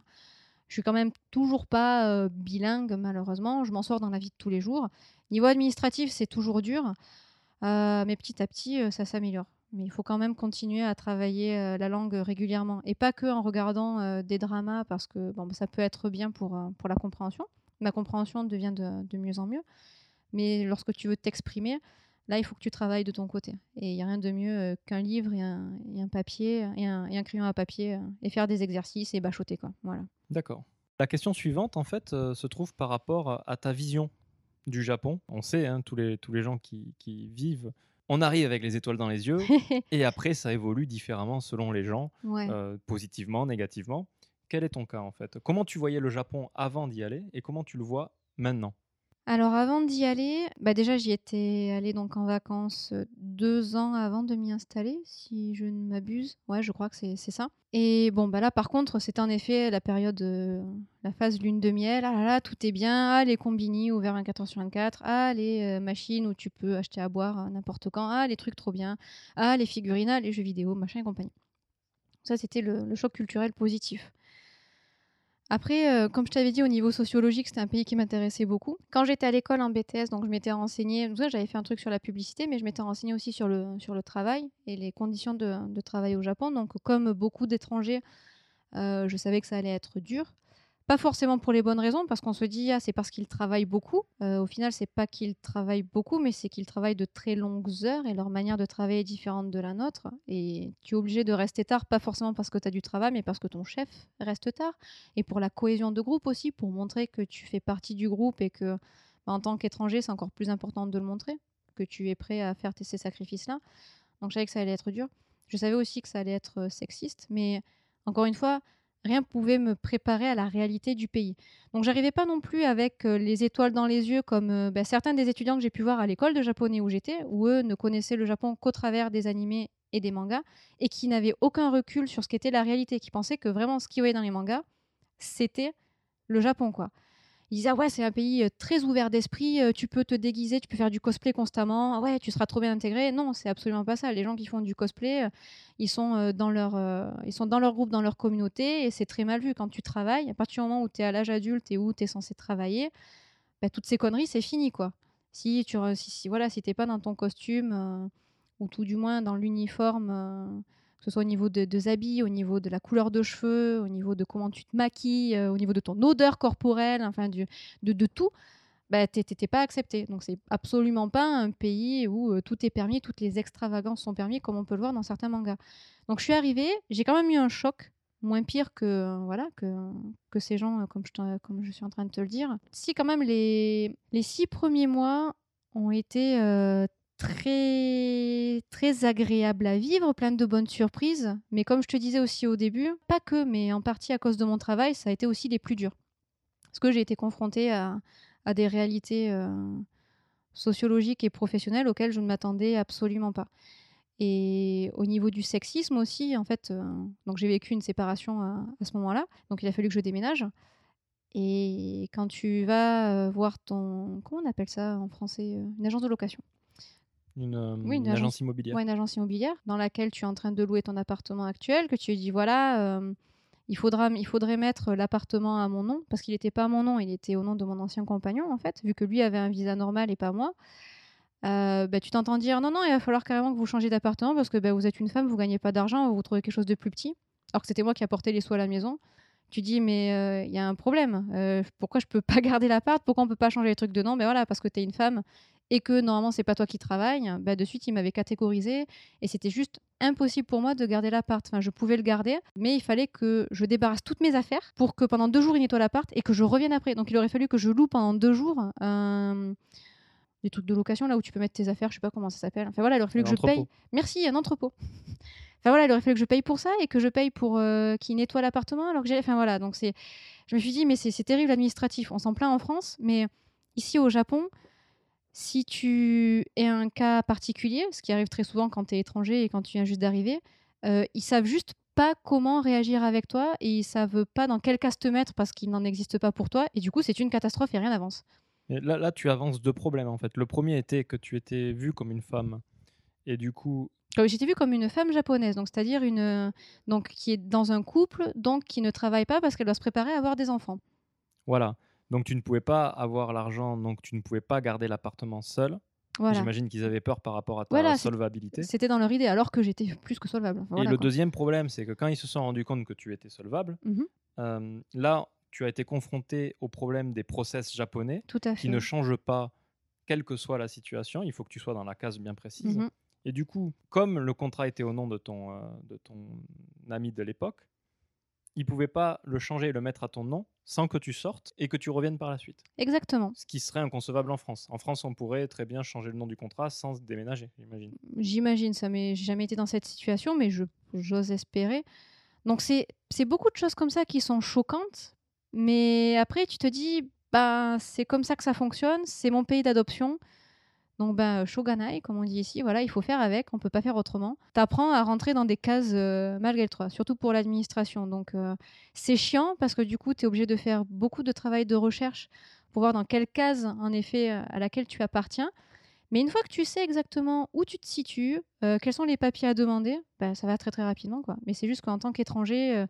je suis quand même toujours pas euh, bilingue, malheureusement. Je m'en sors dans la vie de tous les jours. Niveau administratif, c'est toujours dur. Euh, mais petit à petit, euh, ça s'améliore. Mais il faut quand même continuer à travailler euh, la langue régulièrement. Et pas que en regardant euh, des dramas, parce que bon, bah, ça peut être bien pour, euh, pour la compréhension. Ma compréhension devient de, de mieux en mieux. Mais lorsque tu veux t'exprimer, là, il faut que tu travailles de ton côté. Et il n'y a rien de mieux euh, qu'un livre et un, et un papier, et un, et un crayon à papier, euh, et faire des exercices et bachoter. Quoi. Voilà. D'accord. La question suivante, en fait, euh, se trouve par rapport à- à ta vision du Japon. On sait, hein, tous, les, tous les gens qui, qui vivent, on arrive avec les étoiles dans les yeux, [laughs] et après, ça évolue différemment selon les gens, ouais. euh, positivement, négativement. Quel est ton cas, en fait? Comment tu voyais le Japon avant d'y aller, et comment tu le vois maintenant? Alors avant d'y aller, bah déjà j'y étais allée donc en vacances euh, deux ans avant de m'y installer, si je ne m'abuse. Ouais, je crois que c'est ça. Et bon bah là par contre c'était en effet la période, euh, la phase lune de miel. Ah là là, tout est bien. Ah les combini ouverts 24 h sur 24. Ah les euh, machines où tu peux acheter à boire n'importe quand. Ah les trucs trop bien. Ah les figurines, ah, les jeux vidéo, machin et compagnie. Ça c'était le choc culturel positif. Après, euh, comme je t'avais dit, au niveau sociologique, c'était un pays qui m'intéressait beaucoup. Quand j'étais à l'école en BTS, donc je m'étais renseignée, j'avais fait un truc sur la publicité, mais je m'étais renseignée aussi sur le, sur le travail et les conditions de, de travail au Japon. Donc, comme beaucoup d'étrangers, euh, je savais que ça allait être dur. Pas forcément pour les bonnes raisons, parce qu'on se dit, ah, c'est parce qu'ils travaillent beaucoup. Euh, au final, c'est pas qu'ils travaillent beaucoup, mais c'est qu'ils travaillent de très longues heures et leur manière de travailler est différente de la nôtre. Et tu es obligé de rester tard, pas forcément parce que tu as du travail, mais parce que ton chef reste tard et pour la cohésion de groupe aussi, pour montrer que tu fais partie du groupe et que bah, en tant qu'étranger, c'est encore plus important de le montrer, que tu es prêt à faire ces sacrifices-là. Donc je savais que ça allait être dur. Je savais aussi que ça allait être euh, sexiste, mais encore une fois, rien pouvait me préparer à la réalité du pays. Donc j'arrivais pas non plus avec euh, les étoiles dans les yeux comme euh, bah, certains des étudiants que j'ai pu voir à l'école de japonais où j'étais, où eux ne connaissaient le Japon qu'au travers des animés et des mangas, et qui n'avaient aucun recul sur ce qu'était la réalité, qui pensaient que vraiment ce qu'ils voyaient dans les mangas, c'était le Japon, quoi. Ils disaient, ah ouais, c'est un pays euh, très ouvert d'esprit, euh, tu peux te déguiser, tu peux faire du cosplay constamment, ah ouais, tu seras trop bien intégré. Non, c'est absolument pas ça. Les gens qui font du cosplay, euh, ils, sont, dans leur, groupe, dans leur communauté, et c'est très mal vu quand tu travailles. À partir du moment où tu es à l'âge adulte et où tu es censé travailler, bah, toutes ces conneries, c'est fini, quoi. Si tu si, si- voilà, si pas dans ton costume, ou tout du moins dans l'uniforme, que ce soit au niveau de, des habits, au niveau de la couleur de cheveux, au niveau de comment tu te maquilles, euh, au niveau de ton odeur corporelle, enfin du, de, de tout, bah, t'es- t'étais pas accepté. Donc c'est absolument pas un pays où euh, tout est permis, toutes les extravagances sont permis, comme on peut le voir dans certains mangas. Donc je suis arrivée, j'ai quand même eu un choc, moins pire que voilà que, que ces gens, euh, comme je, comme je suis en train de te le dire. Si quand même les, les six premiers mois ont été très agréables à vivre, plein de bonnes surprises. Mais comme je te disais aussi au début, pas que, mais en partie à cause de mon travail, ça a été aussi les plus durs. Parce que j'ai été confrontée à, à des réalités euh, sociologiques et professionnelles auxquelles je ne m'attendais absolument pas. Et au niveau du sexisme aussi, en fait, euh, donc j'ai vécu une séparation à, ce moment-là, donc il a fallu que je déménage. Et quand tu vas euh, voir ton, comment on appelle ça en français, une agence de location, Une, euh, Oui, une une agence, immobilière. Ouais, une agence immobilière dans laquelle tu es en train de louer ton appartement actuel, que tu lui dis voilà, euh, il, faudra, il faudrait mettre l'appartement à mon nom, parce qu'il n'était pas à mon nom, il était au nom de mon ancien compagnon, en fait, vu que lui avait un visa normal et pas moi. Euh, bah, tu t'entends dire non, non, il va falloir carrément que vous changiez d'appartement parce que bah, vous êtes une femme, vous gagnez pas d'argent, vous trouvez quelque chose de plus petit. Alors que c'était moi qui apportais les sous à la maison. Tu dis, mais euh, il y a un problème. Euh, pourquoi je peux pas [laughs] garder l'appart? Pourquoi on peut pas changer les trucs dedans? Ben voilà, parce que tu es une femme et que normalement c'est pas toi qui travailles. Bah, de suite, il m'avait catégorisé et c'était juste impossible pour moi de garder l'appart. Enfin, je pouvais le garder, mais il fallait que je débarrasse toutes mes affaires pour que pendant deux jours il nettoie l'appart et que je revienne après. Donc il aurait fallu que je loue pendant deux jours un des trucs de location là où tu peux mettre tes affaires, je sais pas comment ça s'appelle. Enfin voilà, il aurait fallu Un que je paye. Merci, un entrepôt. Enfin voilà, il aurait fallu que je paye pour ça et que je paye pour euh, qu'il nettoie l'appartement alors que j'ai. Enfin voilà, donc c'est. Je me suis dit, mais c'est terrible l'administratif. On s'en plaint en France, mais ici au Japon, si tu es un cas particulier, ce qui arrive très souvent quand tu es étranger et quand tu viens juste d'arriver, euh, ils savent juste pas comment réagir avec toi et ils savent pas dans quel cas te mettre parce qu'il n'en existe pas pour toi et du coup c'est une catastrophe et rien n'avance. Là, là, tu avances deux problèmes en fait. Le premier était que tu étais vue comme une femme et du coup, J'étais vue comme une femme japonaise, donc c'est-à-dire une donc qui est dans un couple, donc qui ne travaille pas parce qu'elle doit se préparer à avoir des enfants. voilà. Donc tu ne pouvais pas avoir l'argent, donc tu ne pouvais pas garder l'appartement seul. Voilà. J'imagine qu'ils avaient peur par rapport à ta Voilà, solvabilité. C'était dans leur idée, alors que j'étais plus que solvable. Enfin, et voilà, le quoi. deuxième problème, c'est que quand ils se sont rendus compte que tu étais solvable, Mhm. euh, là, tu as été confronté au problème des process japonais Tout à qui ne changent pas, quelle que soit la situation. Il faut que tu sois dans la case bien précise. Mhm. Et du coup, comme le contrat était au nom de ton, euh, de ton ami de l'époque, il ne pouvait pas le changer et le mettre à ton nom sans que tu sortes et que tu reviennes par la suite. Exactement. Ce qui serait inconcevable en France. En France, on pourrait très bien changer le nom du contrat sans déménager, j'imagine. J'imagine ça, mais j'ai jamais été dans cette situation, mais j'ose espérer. Donc c'est c'est beaucoup de choses comme ça qui sont choquantes, mais après tu te dis bah c'est comme ça que ça fonctionne, c'est mon pays d'adoption. Donc ben shoganai comme on dit ici, voilà, il faut faire avec, on peut pas faire autrement. T'apprends à rentrer dans des cases euh, malgré toi, surtout pour l'administration. Donc euh, c'est chiant parce que du coup tu es obligé de faire beaucoup de travail de recherche pour voir dans quelle case en effet euh, à laquelle tu appartiens. Mais une fois que tu sais exactement où tu te situes, euh, quels sont les papiers à demander, bah, ça va très très rapidement. Quoi. Mais c'est juste qu'en tant qu'étranger, euh,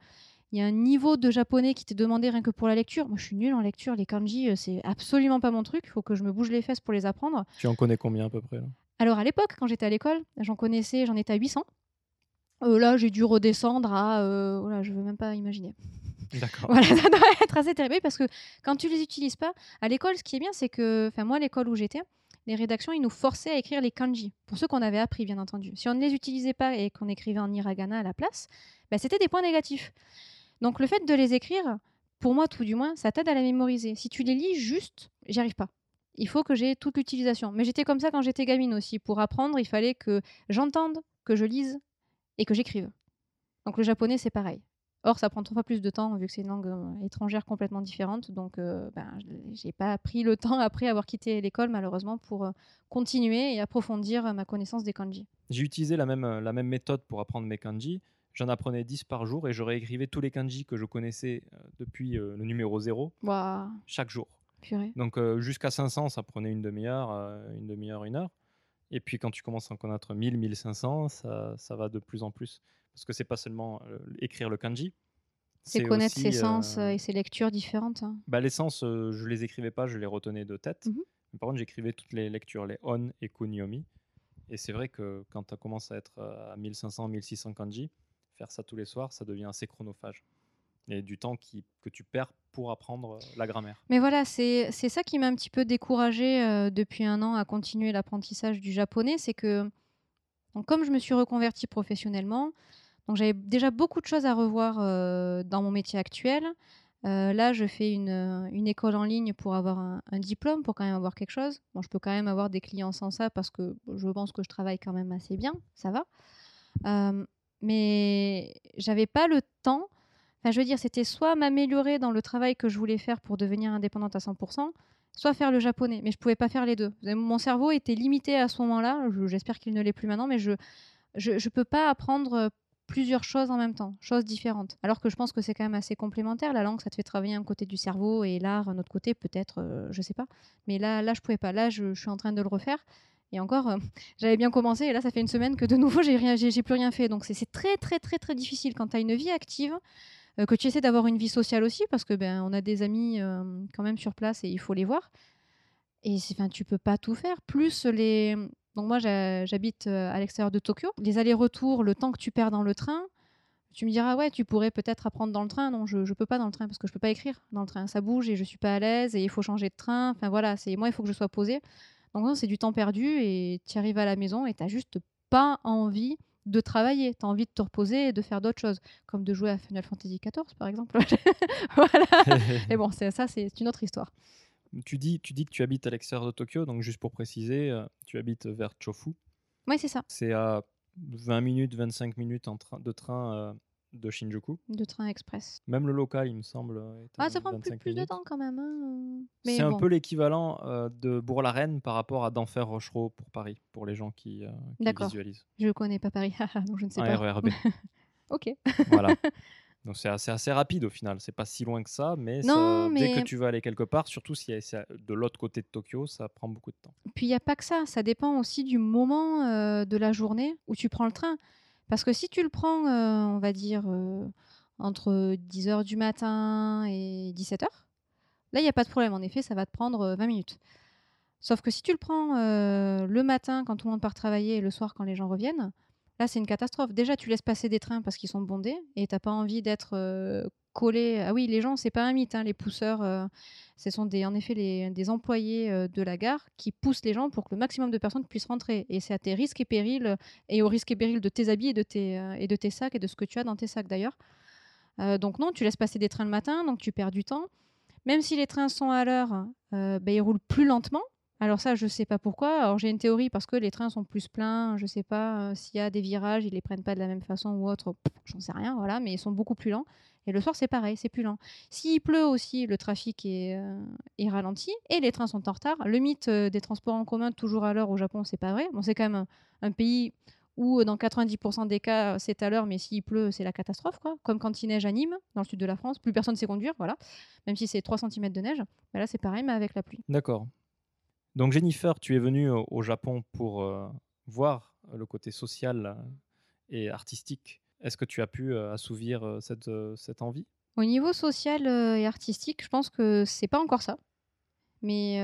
il y a un niveau de japonais qui t'est demandé rien que pour la lecture. Moi, je suis nulle en lecture. Les kanji, euh, c'est absolument pas mon truc. Il faut que je me bouge les fesses pour les apprendre. Tu en connais combien à peu près là? Alors à l'époque, quand j'étais à l'école, j'en connaissais, j'en étais à 800. Euh, là, j'ai dû redescendre à... Euh, voilà, je veux même pas imaginer. D'accord. [laughs] Voilà, ça doit [laughs] être assez terrible parce que quand tu les utilises pas, à l'école, ce qui est bien, c'est que, enfin moi, à l'école où j'étais, les rédactions, ils nous forçaient à écrire les kanji, pour ceux qu'on avait appris, bien entendu. Si on ne les utilisait pas et qu'on écrivait en hiragana à la place, bah, c'était des points négatifs. Donc le fait de les écrire, pour moi tout du moins, ça t'aide à la mémoriser. Si tu les lis juste, j'y arrive pas. Il faut que j'ai toute l'utilisation. Mais j'étais comme ça quand j'étais gamine aussi. Pour apprendre, il fallait que j'entende, que je lise et que j'écrive. Donc le japonais, c'est pareil. Or, ça prend trois fois plus de temps vu que c'est une langue euh, étrangère complètement différente. Donc, euh, ben, j'ai pas pris le temps [laughs] après avoir quitté l'école, malheureusement, pour euh, continuer et approfondir euh, ma connaissance des kanji. J'ai utilisé la même, la même méthode pour apprendre mes kanji. J'en apprenais 10 par jour et je réécrivais tous les kanji que je connaissais euh, depuis euh, le numéro 0 Waouh, chaque jour. purée. Donc euh, jusqu'à 500, ça prenait une demi-heure, une demi-heure, une heure. Et puis quand tu commences à en connaître 1000, 1500, ça, ça va de plus en plus. Parce que c'est pas seulement écrire le kanji, C'est connaître aussi, ses sens euh, et ses lectures différentes. hein. Bah, les sens, euh, je les écrivais pas, je les retenais de tête. Mais Par contre, j'écrivais toutes les lectures, les on et kunyomi. Et c'est vrai que quand tu commences à être à 1500, 1600 kanji, faire ça tous les soirs, ça devient assez chronophage. Et du temps que tu perds pour apprendre euh, la grammaire. Mais voilà, c'est ça qui m'a un petit peu découragée euh, depuis un an à continuer l'apprentissage du japonais. C'est que, comme je me suis reconvertie professionnellement, j'avais déjà beaucoup de choses à revoir euh, dans mon métier actuel. Là, je fais une, une école en ligne pour avoir un, diplôme, pour quand même avoir quelque chose. Bon, je peux quand même avoir des clients sans ça parce que je pense que je travaille quand même assez bien, ça va. Mais j'avais pas le temps. Enfin, je veux dire, c'était soit m'améliorer dans le travail que je voulais faire pour devenir indépendante à 100%, soit faire le japonais. Mais je pouvais pas faire les deux. Mon cerveau était limité à ce moment-là. Je- J'espère qu'il ne l'est plus maintenant, mais je je, peux pas apprendre plusieurs choses en même temps, choses différentes. Alors que je pense que c'est quand même assez complémentaire. La langue, ça te fait travailler un côté du cerveau et l'art un autre côté, peut-être, euh, je sais pas. Mais là, là, je pouvais pas. Là, je suis en train de le refaire. Et encore, euh, [laughs] j'avais bien commencé et là, ça fait une semaine que de nouveau, j'ai rien, j'ai plus rien fait. Donc c'est très, très, très, très difficile quand tu as une vie active, euh, que tu essaies d'avoir une vie sociale aussi, parce que ben, on a des amis euh, quand même sur place et il faut les voir. Et enfin, tu peux pas tout faire. Plus les. Donc moi, j'ha- j'habite à l'extérieur de Tokyo. Les allers-retours, le temps que tu perds dans le train, tu me diras, ouais, tu pourrais peut-être apprendre dans le train. Non, je, je peux pas dans le train parce que je peux pas écrire dans le train. Ça bouge et je suis pas à l'aise et il faut changer de train. Enfin voilà, c'est moi, il faut que je sois posée. Donc non, c'est du temps perdu et tu arrives à la maison et tu juste pas envie de travailler. Tu as envie de te reposer et de faire d'autres choses, comme de jouer à Final Fantasy XIV par exemple. [laughs] voilà. [laughs] Et bon, ça, c'est une autre histoire. tu, dis, tu dis que tu habites à l'extérieur de Tokyo, donc juste pour préciser, euh, tu habites vers Chofu. Oui, c'est ça. C'est à 20 minutes, 25 minutes en train, de train euh, de Shinjuku. De train express. Même le local, il me semble. Ah, ça prend plus, 25 plus de temps quand même. hein. C'est un peu l'équivalent euh, de Bourg-la-Reine par rapport à d'Enfer Rochereau pour Paris, pour les gens qui, euh, qui D'accord. visualisent. Je connais pas Paris, [laughs] donc je ne sais Un pas. RERB. [laughs] Ok. voilà. [laughs] Donc c'est assez, assez rapide au final. C'est pas si loin que ça, mais, Non, ça- dès que tu vas aller quelque part, surtout si c'est de l'autre côté de Tokyo, ça prend beaucoup de temps. Puis il n'y a pas que ça, ça dépend aussi du moment euh, de la journée où tu prends le train. Parce que si tu le prends, euh, on va dire, euh, entre 10h du matin et 17h, là, il n'y a pas de problème. En effet, ça va te prendre euh, 20 minutes. Sauf que si tu le prends euh, le matin quand tout le monde part travailler et le soir quand les gens reviennent, là, c'est une catastrophe. Déjà, tu laisses passer des trains parce qu'ils sont bondés et tu n'as pas envie d'être euh, collé. Ah oui, les gens, c'est pas un mythe, hein, les pousseurs. Ce sont des, en effet des employés euh, de la gare qui poussent les gens pour que le maximum de personnes puissent rentrer. Et c'est à tes risques et périls, euh, et au risque et péril de tes habits et de tes, euh, et de tes sacs et de ce que tu as dans tes sacs d'ailleurs. Donc non, tu laisses passer des trains le matin, donc tu perds du temps. Même si les trains sont à l'heure, ben, ils roulent plus lentement. Alors ça, je sais pas pourquoi. Alors j'ai une théorie parce que les trains sont plus pleins. Je sais pas s'il y a des virages, ils les prennent pas de la même façon ou autre. J'en sais rien, voilà. Mais ils sont beaucoup plus lents. Et le soir, c'est pareil, c'est plus lent. S'il pleut aussi, le trafic est, euh, ralenti et les trains sont en retard. Le mythe euh, des transports en commun toujours à l'heure au Japon, c'est pas vrai. Bon, c'est quand même un, pays où euh, dans 90% des cas, c'est à l'heure, mais s'il pleut, c'est la catastrophe. Quoi. Comme quand il neige à Nîmes, dans le sud de la France, plus personne sait conduire, voilà. Même si c'est 3 cm de neige, ben là c'est pareil, mais avec la pluie. D'accord. Donc Jennifer, tu es venue au, Japon pour voir le côté social et artistique. Est-ce que tu as pu euh, assouvir euh, cette, euh, cette envie? Au niveau social et artistique, je pense que c'est pas encore ça. Mais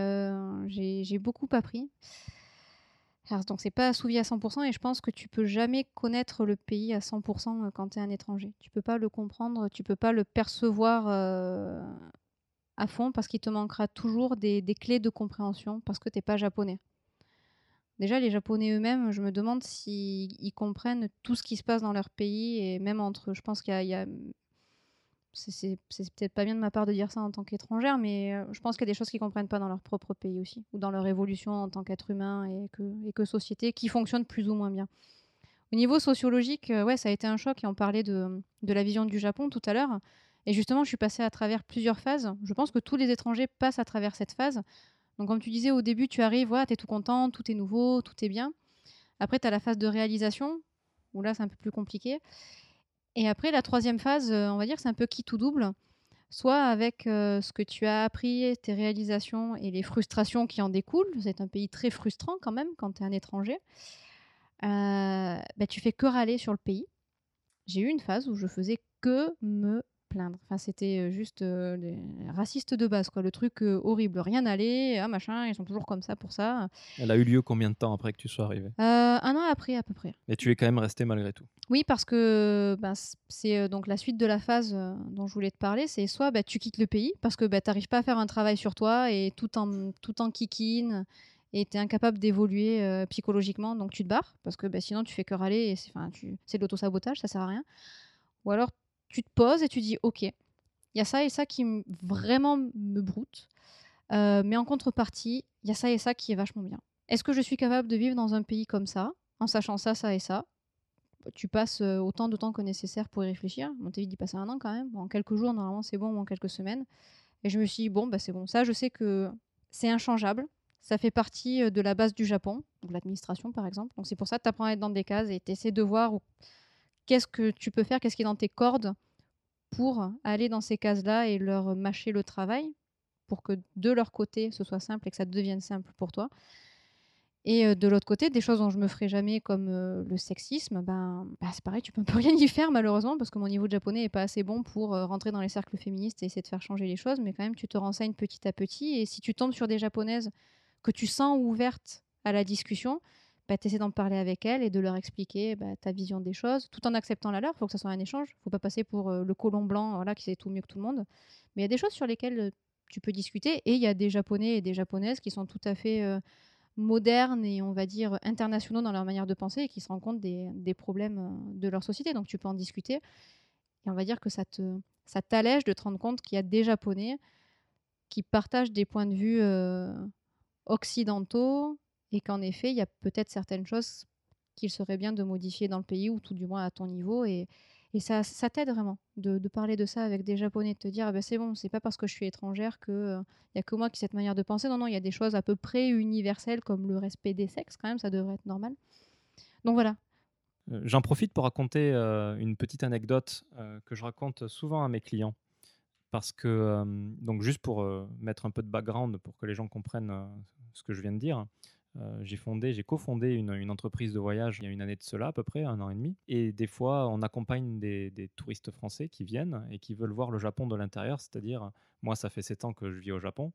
j'ai beaucoup appris. Alors, donc, c'est pas assouvi à 100% et je pense que tu peux jamais connaître le pays à 100% quand tu es un étranger. Tu peux pas le comprendre, tu peux pas le percevoir à fond parce qu'il te manquera toujours des, des clés de compréhension parce que t'es pas japonais. Déjà, les Japonais eux-mêmes, je me demande s'ils ils comprennent tout ce qui se passe dans leur pays et même entre, je pense qu'il y a, c'est- peut-être pas bien de ma part de dire ça en tant qu'étrangère, mais euh, je pense qu'il y a des choses qu'ils comprennent pas dans leur propre pays aussi, ou dans leur évolution en tant qu'être humain et que, et que société, qui fonctionne plus ou moins bien. Au niveau sociologique, euh, ouais, ça a été un choc et on parlait de, de la vision du Japon tout à l'heure. Et justement, je suis passée à travers plusieurs phases. Je pense que tous les étrangers passent à travers cette phase. Donc, comme tu disais au début, tu arrives, tu es tout content, tout est nouveau, tout est bien. Après, tu as la phase de réalisation, où là, c'est un peu plus compliqué. Et après, la troisième phase, euh, on va dire c'est un peu qui tout double. Soit avec euh, ce que tu as appris, tes réalisations et les frustrations qui en découlent. C'est un pays très frustrant quand même quand tu es un étranger. Euh, bah, tu fais que râler sur le pays. J'ai eu une phase où je faisais que me plaindre. Enfin, c'était euh, juste euh, les racistes de base, quoi. Le truc euh, horrible. Rien n'allait, ah machin, ils sont toujours comme ça pour ça. Elle a eu lieu combien de temps après que tu sois arrivé Euh, un an après, à peu près. Et tu es quand même resté malgré tout. Oui, parce que ben, c'est euh, donc la suite de la phase euh, dont je voulais te parler, c'est soit bah, tu quittes le pays parce que bah, tu n'arrives pas à faire un travail sur toi et tout en, tout en kikine et tu es incapable d'évoluer euh, psychologiquement, donc tu te barres parce que bah, sinon tu fais que râler et c'est tu- c'est de l'autosabotage, ça sert à rien. Ou alors tu te poses et tu dis ok, il y a ça et ça qui vraiment me broute, euh, mais en contrepartie, il y a ça et ça qui est vachement bien. Est-ce que je suis capable de vivre dans un pays comme ça, en sachant ça, ça et ça? Tu passes euh, autant de temps que nécessaire pour y réfléchir. On t'évite d'y passer un an quand même. En quelques jours, normalement, c'est bon, ou en quelques semaines. Et je me suis dit, bon, bah, c'est bon. Ça, je sais que c'est inchangeable. Ça fait partie euh, de la base du Japon, donc l'administration, par exemple. Donc, c'est pour ça que tu apprends à être dans des cases et tu essaies de voir où- qu'est-ce que tu peux faire, qu'est-ce qui est dans tes cordes pour aller dans ces cases-là et leur mâcher le travail pour que de leur côté, ce soit simple et que ça devienne simple pour toi. Et euh, de l'autre côté, des choses dont je me ferai jamais, comme euh, le sexisme, ben, bah, c'est pareil, tu peux rien y faire malheureusement, parce que mon niveau de japonais est pas assez bon pour euh, rentrer dans les cercles féministes et essayer de faire changer les choses, mais quand même, tu te renseignes petit à petit, et si tu tombes sur des japonaises que tu sens ouvertes à la discussion, bah, tu essaies d'en parler avec elles et de leur expliquer bah, ta vision des choses, tout en acceptant la leur, il faut que ça soit un échange, il faut pas passer pour euh, le colon blanc voilà, qui sait tout mieux que tout le monde, mais il y a des choses sur lesquelles euh, tu peux discuter, et il y a des japonais et des japonaises qui sont tout à fait... euh, modernes et on va dire internationaux dans leur manière de penser et qui se rendent compte des, problèmes de leur société. Donc tu peux en discuter et on va dire que ça te ça t'allège de te rendre compte qu'il y a des Japonais qui partagent des points de vue occidentaux et qu'en effet il y a peut-être certaines choses qu'il serait bien de modifier dans le pays ou tout du moins à ton niveau et, ça, t'aide vraiment de, parler de ça avec des Japonais, de te dire ah ben c'est bon, c'est pas parce que je suis étrangère que euh, il y a que moi qui ai cette manière de penser. Non, non, il y a des choses à peu près universelles comme le respect des sexes, quand même, ça devrait être normal. Donc voilà. Euh, J'en profite pour raconter euh, une petite anecdote que je raconte souvent à mes clients. Parce que, donc juste pour mettre un peu de background pour que les gens comprennent ce que je viens de dire, euh, j'ai fondé, j'ai cofondé une, entreprise de voyage il y a une année de cela à peu près, un an et demi. Et des fois, on accompagne des, des touristes français qui viennent et qui veulent voir le Japon de l'intérieur, c'est-à-dire, moi, ça fait 7 ans que je vis au Japon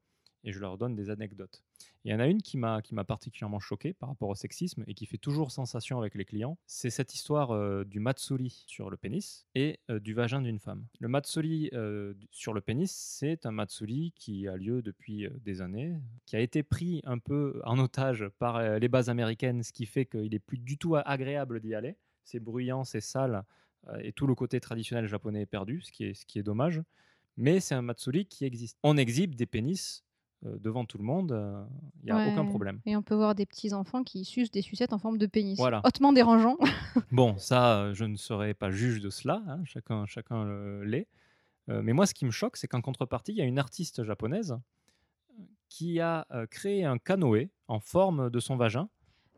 et je leur donne des anecdotes. Il y en a une qui m'a particulièrement choqué par rapport au sexisme et qui fait toujours sensation avec les clients. C'est cette histoire euh, du matsuri sur le pénis et euh, du vagin d'une femme. Le matsuri euh, sur le pénis, c'est un matsuri qui a lieu depuis des années, qui a été pris un peu en otage par les bases américaines, ce qui fait qu'il est plus du tout agréable d'y aller. C'est bruyant, c'est sale et tout le côté traditionnel japonais est perdu, ce qui est, ce qui est dommage. Mais c'est un matsuri qui existe. On exhibe des pénis devant tout le monde, il n'y a Ouais. aucun problème. Et on peut voir des petits enfants qui sucent des sucettes en forme de pénis. Voilà. Hautement dérangeant. [laughs] Bon, ça, euh, je ne serai pas juge de cela, hein, chacun, chacun le- l'est. Euh, mais moi, ce qui me choque, c'est qu'en contrepartie, il y a une artiste japonaise euh, qui a euh, créé un canoë en forme de son vagin.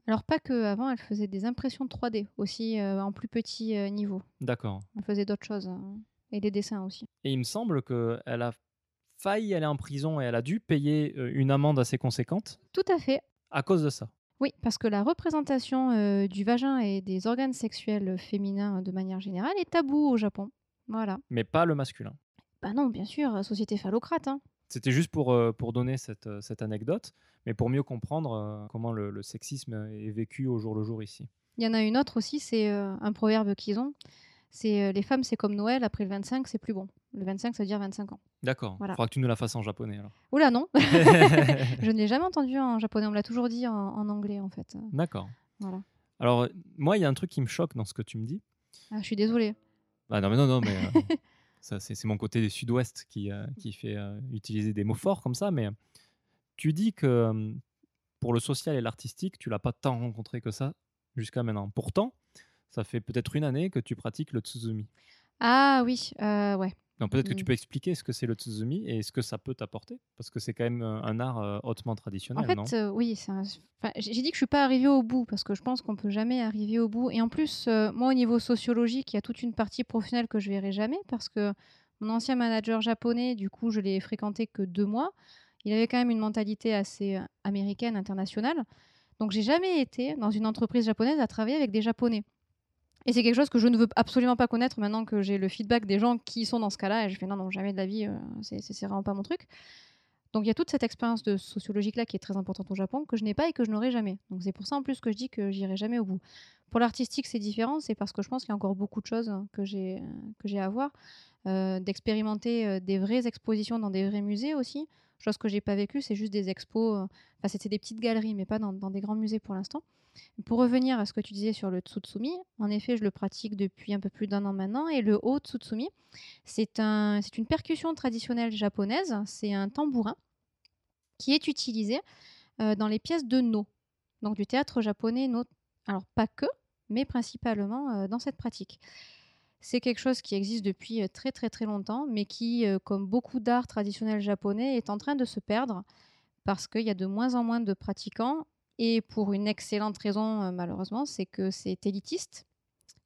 Alors pas que avant, elle faisait des impressions 3D aussi euh, en plus petit euh, niveau. D'accord. Elle faisait d'autres choses hein, et des dessins aussi. Et il me semble qu'elle a failli aller en prison et elle a dû payer euh, une amende assez conséquente Tout à fait. à cause de ça. Oui, parce que la représentation euh, du vagin et des organes sexuels féminins de manière générale est tabou au Japon. Voilà. Mais pas le masculin. Bah non, bien sûr, société phallocrate. Hein. C'était juste pour, euh, pour donner cette, cette anecdote, mais pour mieux comprendre euh, comment le, le sexisme est vécu au jour le jour ici. Il y en a une autre aussi, c'est un proverbe qu'ils ont. C'est les femmes, c'est comme Noël, après le 25, c'est plus bon. Le 25, ça veut dire 25 ans. D'accord. Il Voilà. faudra que tu nous la fasses en japonais alors. Oula, non [laughs] [laughs] Je ne l'ai jamais entendu en japonais, on me l'a toujours dit en, en anglais en fait. D'accord. Voilà. Alors, moi, il y a un truc qui me choque dans ce que tu me dis. Ah, je suis désolée. Ah non, mais non, non, mais euh, [laughs] ça, c'est c'est mon côté du sud-ouest qui, euh, qui fait euh, utiliser des mots forts comme ça. Mais tu dis que euh, pour le social et l'artistique, tu l'as pas tant rencontré que ça jusqu'à maintenant. Pourtant, ça fait peut-être une année que tu pratiques le tsuzumi. Ah oui, ouais. Donc peut-être que tu Mm. peux expliquer ce que c'est le tsuzumi et ce que ça peut t'apporter, parce que c'est quand même un art hautement traditionnel, En fait, non? euh, oui, c'est un- enfin, j'ai dit que je suis pas arrivée au bout parce que je pense qu'on peut jamais arriver au bout. Et en plus, euh, moi, au niveau sociologique, il y a toute une partie professionnelle que je verrai jamais parce que mon ancien manager japonais, du coup, je l'ai fréquenté que deux mois. Il avait quand même une mentalité assez américaine, internationale. Donc, j'ai jamais été dans une entreprise japonaise à travailler avec des japonais. Et c'est quelque chose que je ne veux absolument pas connaître maintenant que j'ai le feedback des gens qui sont dans ce cas-là. Et je fais non, non, jamais de la vie, euh, c'est vraiment pas mon truc. Donc il y a toute cette expérience de sociologique-là qui est très importante au Japon, que je n'ai pas et que je n'aurai jamais. Donc c'est pour ça en plus que je dis que j'irai jamais au bout. Pour l'artistique, c'est différent, c'est parce que je pense qu'il y a encore beaucoup de choses que j'ai à voir. Euh, d'expérimenter euh, des vraies expositions dans des vrais musées aussi. Chose que j'ai pas vécue, c'est juste des expos. Enfin, c'était des petites galeries, mais pas dans des grands musées pour l'instant. Pour revenir à ce que tu disais sur le tsutsumi, en effet, je le pratique depuis un peu plus d'un an maintenant. Et le haut tsutsumi, c'est un, une percussion traditionnelle japonaise. C'est un tambourin qui est utilisé euh, dans les pièces de no, donc du théâtre japonais no. Alors pas que, mais principalement euh, dans cette pratique. C'est quelque chose qui existe depuis euh, très très très longtemps, mais qui, comme beaucoup d'art traditionnel japonais, est en train de se perdre parce qu'il y a de moins en moins de pratiquants et pour une excellente raison, euh, malheureusement, c'est que c'est élitiste,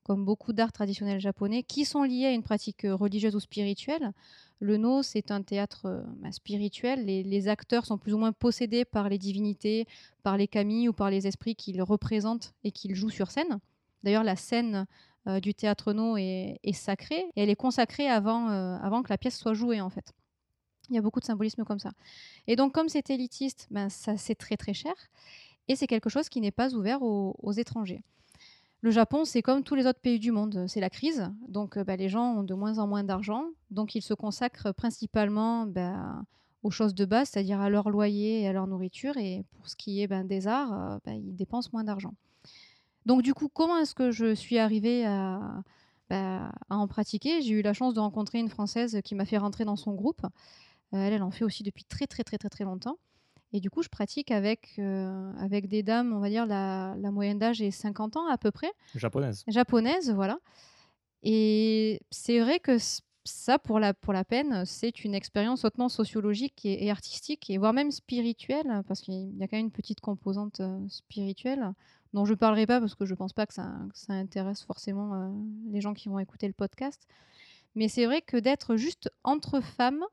comme beaucoup d'arts traditionnels japonais, qui sont liés à une pratique euh, religieuse ou spirituelle. Le no, c'est un théâtre euh, bah, spirituel. Les, acteurs sont plus ou moins possédés par les divinités, par les kami ou par les esprits qu'ils représentent et qu'ils jouent sur scène. D'ailleurs, la scène du théâtre no est, sacrée et elle est consacrée avant, avant que la pièce soit jouée, en fait. Il y a beaucoup de symbolisme comme ça. Et donc, comme c'est élitiste, ben, ça c'est très très cher et c'est quelque chose qui n'est pas ouvert aux, étrangers. Le Japon, c'est comme tous les autres pays du monde, c'est la crise, donc euh, bah, les gens ont de moins en moins d'argent, donc ils se consacrent principalement bah, aux choses de base, c'est-à-dire à leur loyer et à leur nourriture, et pour ce qui est ben, des arts, euh, bah, ils dépensent moins d'argent. Donc du coup, comment est-ce que je suis arrivée à, en pratiquer? J'ai eu la chance de rencontrer une Française qui m'a fait rentrer dans son groupe. Euh, elle, elle en fait aussi depuis très très très très très longtemps. Et du coup, je pratique avec, euh, avec des dames, on va dire, la, la moyenne d'âge est 50 ans à peu près. Japonaise. Japonaise, voilà. Et c'est vrai que ça, pour la, pour la peine, c'est une expérience hautement sociologique et, artistique, et voire même spirituelle, parce qu'il y a quand même une petite composante euh, spirituelle, dont je ne parlerai pas parce que je ne pense pas que ça, ça intéresse forcément euh, les gens qui vont écouter le podcast. Mais c'est vrai que d'être juste entre femmes,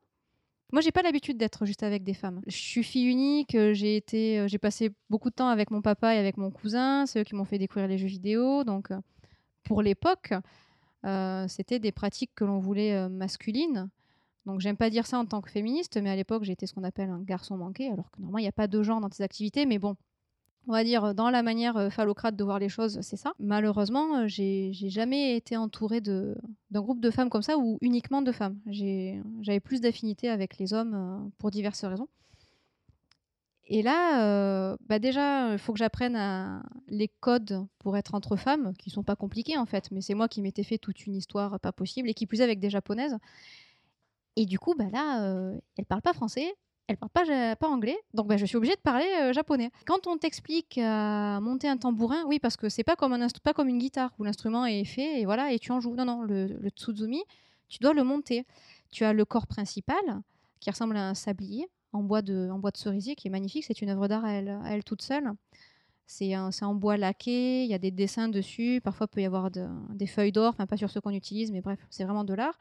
moi, j'ai pas l'habitude d'être juste avec des femmes. Je suis fille unique, euh, j'ai été, euh, j'ai passé beaucoup de temps avec mon papa et avec mon cousin, c'est eux qui m'ont fait découvrir les jeux vidéo. Donc, euh, pour l'époque, c'était des pratiques que l'on voulait masculines. Donc, j'aime pas dire ça en tant que féministe, mais à l'époque, j'étais ce qu'on appelle un garçon manqué, alors que normalement, il n'y a pas de genre dans ces activités. Mais bon, on va dire, dans la manière euh, phallocrate de voir les choses, c'est ça. Malheureusement, euh, j'ai jamais été entourée d'un groupe de femmes comme ça ou uniquement de femmes. J'avais plus d'affinité avec les hommes euh, pour diverses raisons. Et là, bah déjà, il faut que j'apprenne les codes pour être entre femmes, qui sont pas compliqués en fait, mais c'est moi qui m'étais fait toute une histoire pas possible, et qui plus est avec des japonaises. Et du coup, bah là, elles elles parlent pas français, elle parle pas, anglais, donc ben, je suis obligée de parler euh, japonais. Quand on t'explique à monter un tambourin, oui, parce que c'est pas comme pas comme une guitare où l'instrument est fait et voilà et tu en joues. Non, non, le, tsuzumi, tu dois le monter. Tu as le corps principal qui ressemble à un sablier en bois de, en bois de cerisier qui est magnifique. C'est une œuvre d'art à elle, toute seule. C'est en bois laqué, il y a des dessins dessus. Parfois, il peut y avoir des feuilles d'or, pas sur ceux qu'on utilise, mais bref, c'est vraiment de l'art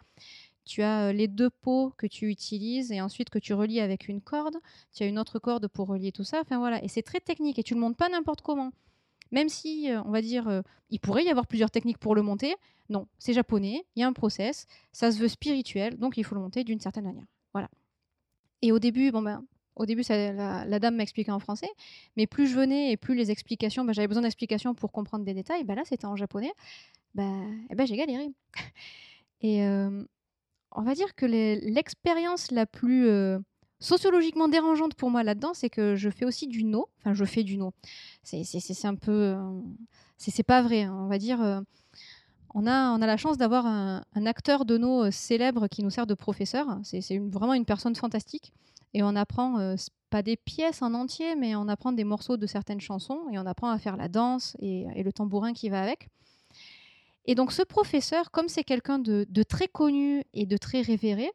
tu as euh, les deux pots que tu utilises et ensuite que tu relis avec une corde. Tu as une autre corde pour relier tout ça. Voilà, et c'est très technique et tu le montes pas n'importe comment. Même si, euh, on va dire, euh, il pourrait y avoir plusieurs techniques pour le monter. Non, c'est japonais, il y a un process, ça se veut spirituel, donc il faut le monter d'une certaine manière. Voilà. Et au début, bon ben, au début, ça, la, dame m'expliquait en français, mais plus je venais et plus les explications, ben, j'avais besoin d'explications pour comprendre des détails. Ben là, c'était en japonais. Ben, eh ben, j'ai galéré. [laughs] et on va dire que l'expérience la plus euh, sociologiquement dérangeante pour moi là-dedans, c'est que je fais aussi du no. Enfin, je fais du no. C'est un peu. Euh, c'est pas vrai. Hein. On va dire. Euh, on a, on a la chance d'avoir un, acteur de no célèbre qui nous sert de professeur. C'est vraiment une personne fantastique. Et on apprend pas des pièces en entier, mais on apprend des morceaux de certaines chansons et on apprend à faire la danse et le tambourin qui va avec. Et donc ce professeur, comme c'est quelqu'un de, très connu et de très révéré,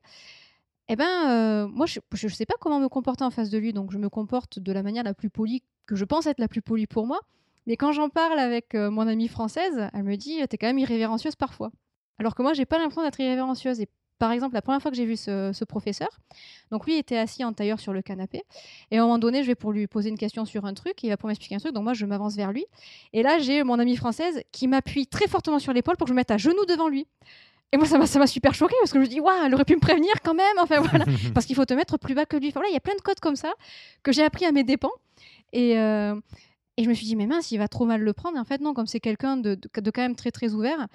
eh ben, euh, moi, je ne sais pas comment me comporter en face de lui, donc je me comporte de la manière la plus polie que je pense être la plus polie pour moi. Mais quand j'en parle avec euh, mon amie française, elle me dit T'es quand même irrévérencieuse parfois. Alors que moi, j'ai pas l'impression d'être irrévérencieuse. Par exemple, la première fois que j'ai vu ce, professeur, donc lui était assis en tailleur sur le canapé, et à un moment donné, je vais pour lui poser une question sur un truc, il va pour m'expliquer un truc, donc moi je m'avance vers lui, et là j'ai mon amie française qui m'appuie très fortement sur l'épaule pour que je me mette à genoux devant lui. Et moi, ça m'a super choqué parce que je me dis, waouh, elle aurait pu me prévenir quand même. Enfin [laughs] voilà, parce qu'il faut te mettre plus bas que lui. voilà, il y a plein de codes comme ça que j'ai appris à mes dépens. Et, euh, et je me suis dit, mais mince, il va trop mal le prendre. Et en fait, non, comme c'est quelqu'un de, de, de, quand même très très ouvert,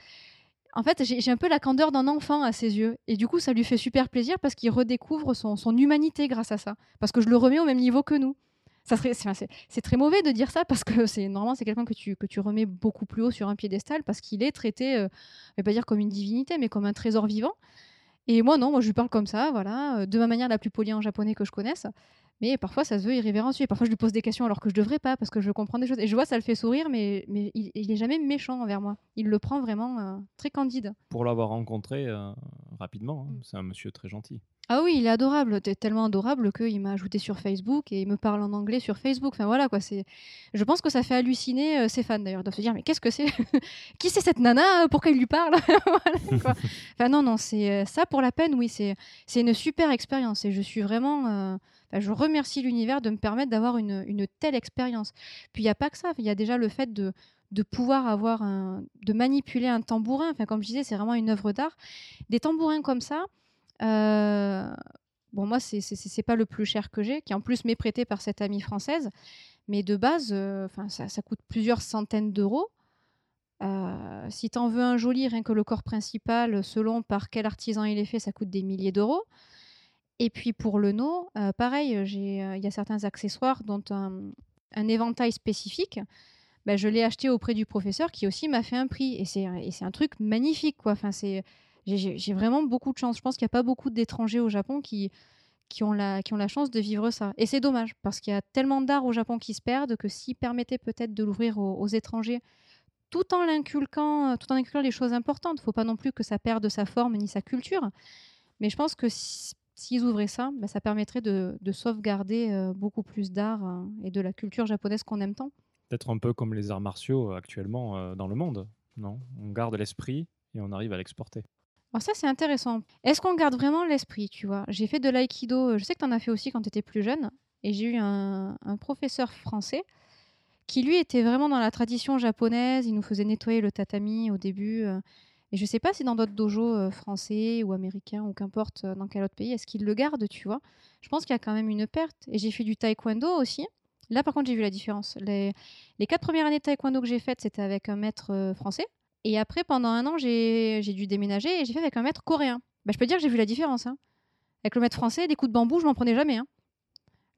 en fait, j'ai un peu la candeur d'un enfant à ses yeux. Et du coup, ça lui fait super plaisir parce qu'il redécouvre son, humanité grâce à ça. Parce que je le remets au même niveau que nous. C'est très mauvais de dire ça parce que c'est normalement c'est quelqu'un que tu, que tu remets beaucoup plus haut sur un piédestal parce qu'il est traité, euh, je vais pas dire comme une divinité, mais comme un trésor vivant. Et moi non, moi je lui parle comme ça, voilà, euh, de ma manière la plus polie en japonais que je connaisse. Mais parfois, ça se veut irrévérencieux. Parfois, je lui pose des questions alors que je devrais pas, parce que je comprends des choses. Et je vois, ça le fait sourire, mais, mais il, il est jamais méchant envers moi. Il le prend vraiment euh, très candide. Pour l'avoir rencontré euh, rapidement, hein, mm. c'est un monsieur très gentil. Ah oui, il est adorable, tellement adorable qu'il m'a ajouté sur Facebook et il me parle en anglais sur Facebook. Enfin voilà quoi, c'est. Je pense que ça fait halluciner euh, ses fans d'ailleurs, de se dire mais qu'est-ce que c'est [laughs] Qui c'est cette nana? Pourquoi il lui parle [laughs] [laughs] Enfin non non, c'est ça pour la peine. Oui, c'est c'est une super expérience et je suis vraiment bah, je remercie l'univers de me permettre d'avoir une, telle expérience. Puis il n'y a pas que ça, il y a déjà le fait de, pouvoir avoir un, de manipuler un tambourin. Enfin, comme je disais, c'est vraiment une œuvre d'art. Des tambourins comme ça, euh, bon, moi, c'est n'est pas le plus cher que j'ai, qui en plus m'est prêté par cette amie française. Mais de base, euh, ça, ça, coûte plusieurs centaines d'euros. Euh, si tu en veux un joli, rien que le corps principal, selon par quel artisan il est fait, ça coûte des milliers d'euros. Et puis pour le no, euh, pareil, euh, euh, il y a certains accessoires dont un, éventail spécifique. Bah, je l'ai acheté auprès du professeur qui aussi m'a fait un prix. Et c'est un truc magnifique. Quoi. Enfin, j'ai vraiment beaucoup de chance. Je pense qu'il n'y a pas beaucoup d'étrangers au Japon qui, qui, ont la, qui ont la chance de vivre ça. Et c'est dommage, parce qu'il y a tellement d'art au Japon qui se perdent que s'ils permettaient peut-être de l'ouvrir aux, étrangers, tout en l'inculquant, tout en inculquant les choses importantes, il ne faut pas non plus que ça perde sa forme ni sa culture. Mais je pense que s'ils ouvraient ça, bah, ça permettrait de, sauvegarder euh, beaucoup plus d'art euh, et de la culture japonaise qu'on aime tant. Peut-être un peu comme les arts martiaux euh, actuellement dans le monde, non? On garde l'esprit et on arrive à l'exporter. Alors ça, c'est intéressant. Est-ce qu'on garde vraiment l'esprit, tu vois? J'ai fait de l'aïkido, je sais que tu en as fait aussi quand tu étais plus jeune, et j'ai eu un, un, professeur français qui, lui, était vraiment dans la tradition japonaise. Il nous faisait nettoyer le tatami au début. Et je ne sais pas si dans d'autres dojos euh, français ou américains ou qu'importe euh, dans quel autre pays, est-ce qu'ils le gardent, tu vois? Je pense qu'il y a quand même une perte. Et j'ai fait du taekwondo aussi. Là, par contre, j'ai vu la différence. Les, quatre premières années de taekwondo que j'ai faites, c'était avec un maître euh, français. Et après, pendant un an, j'ai dû déménager et j'ai fait avec un maître coréen. Bah, je peux dire que j'ai vu la différence. Hein. Avec le maître français, des coups de bambou, je m'en prenais jamais. Hein.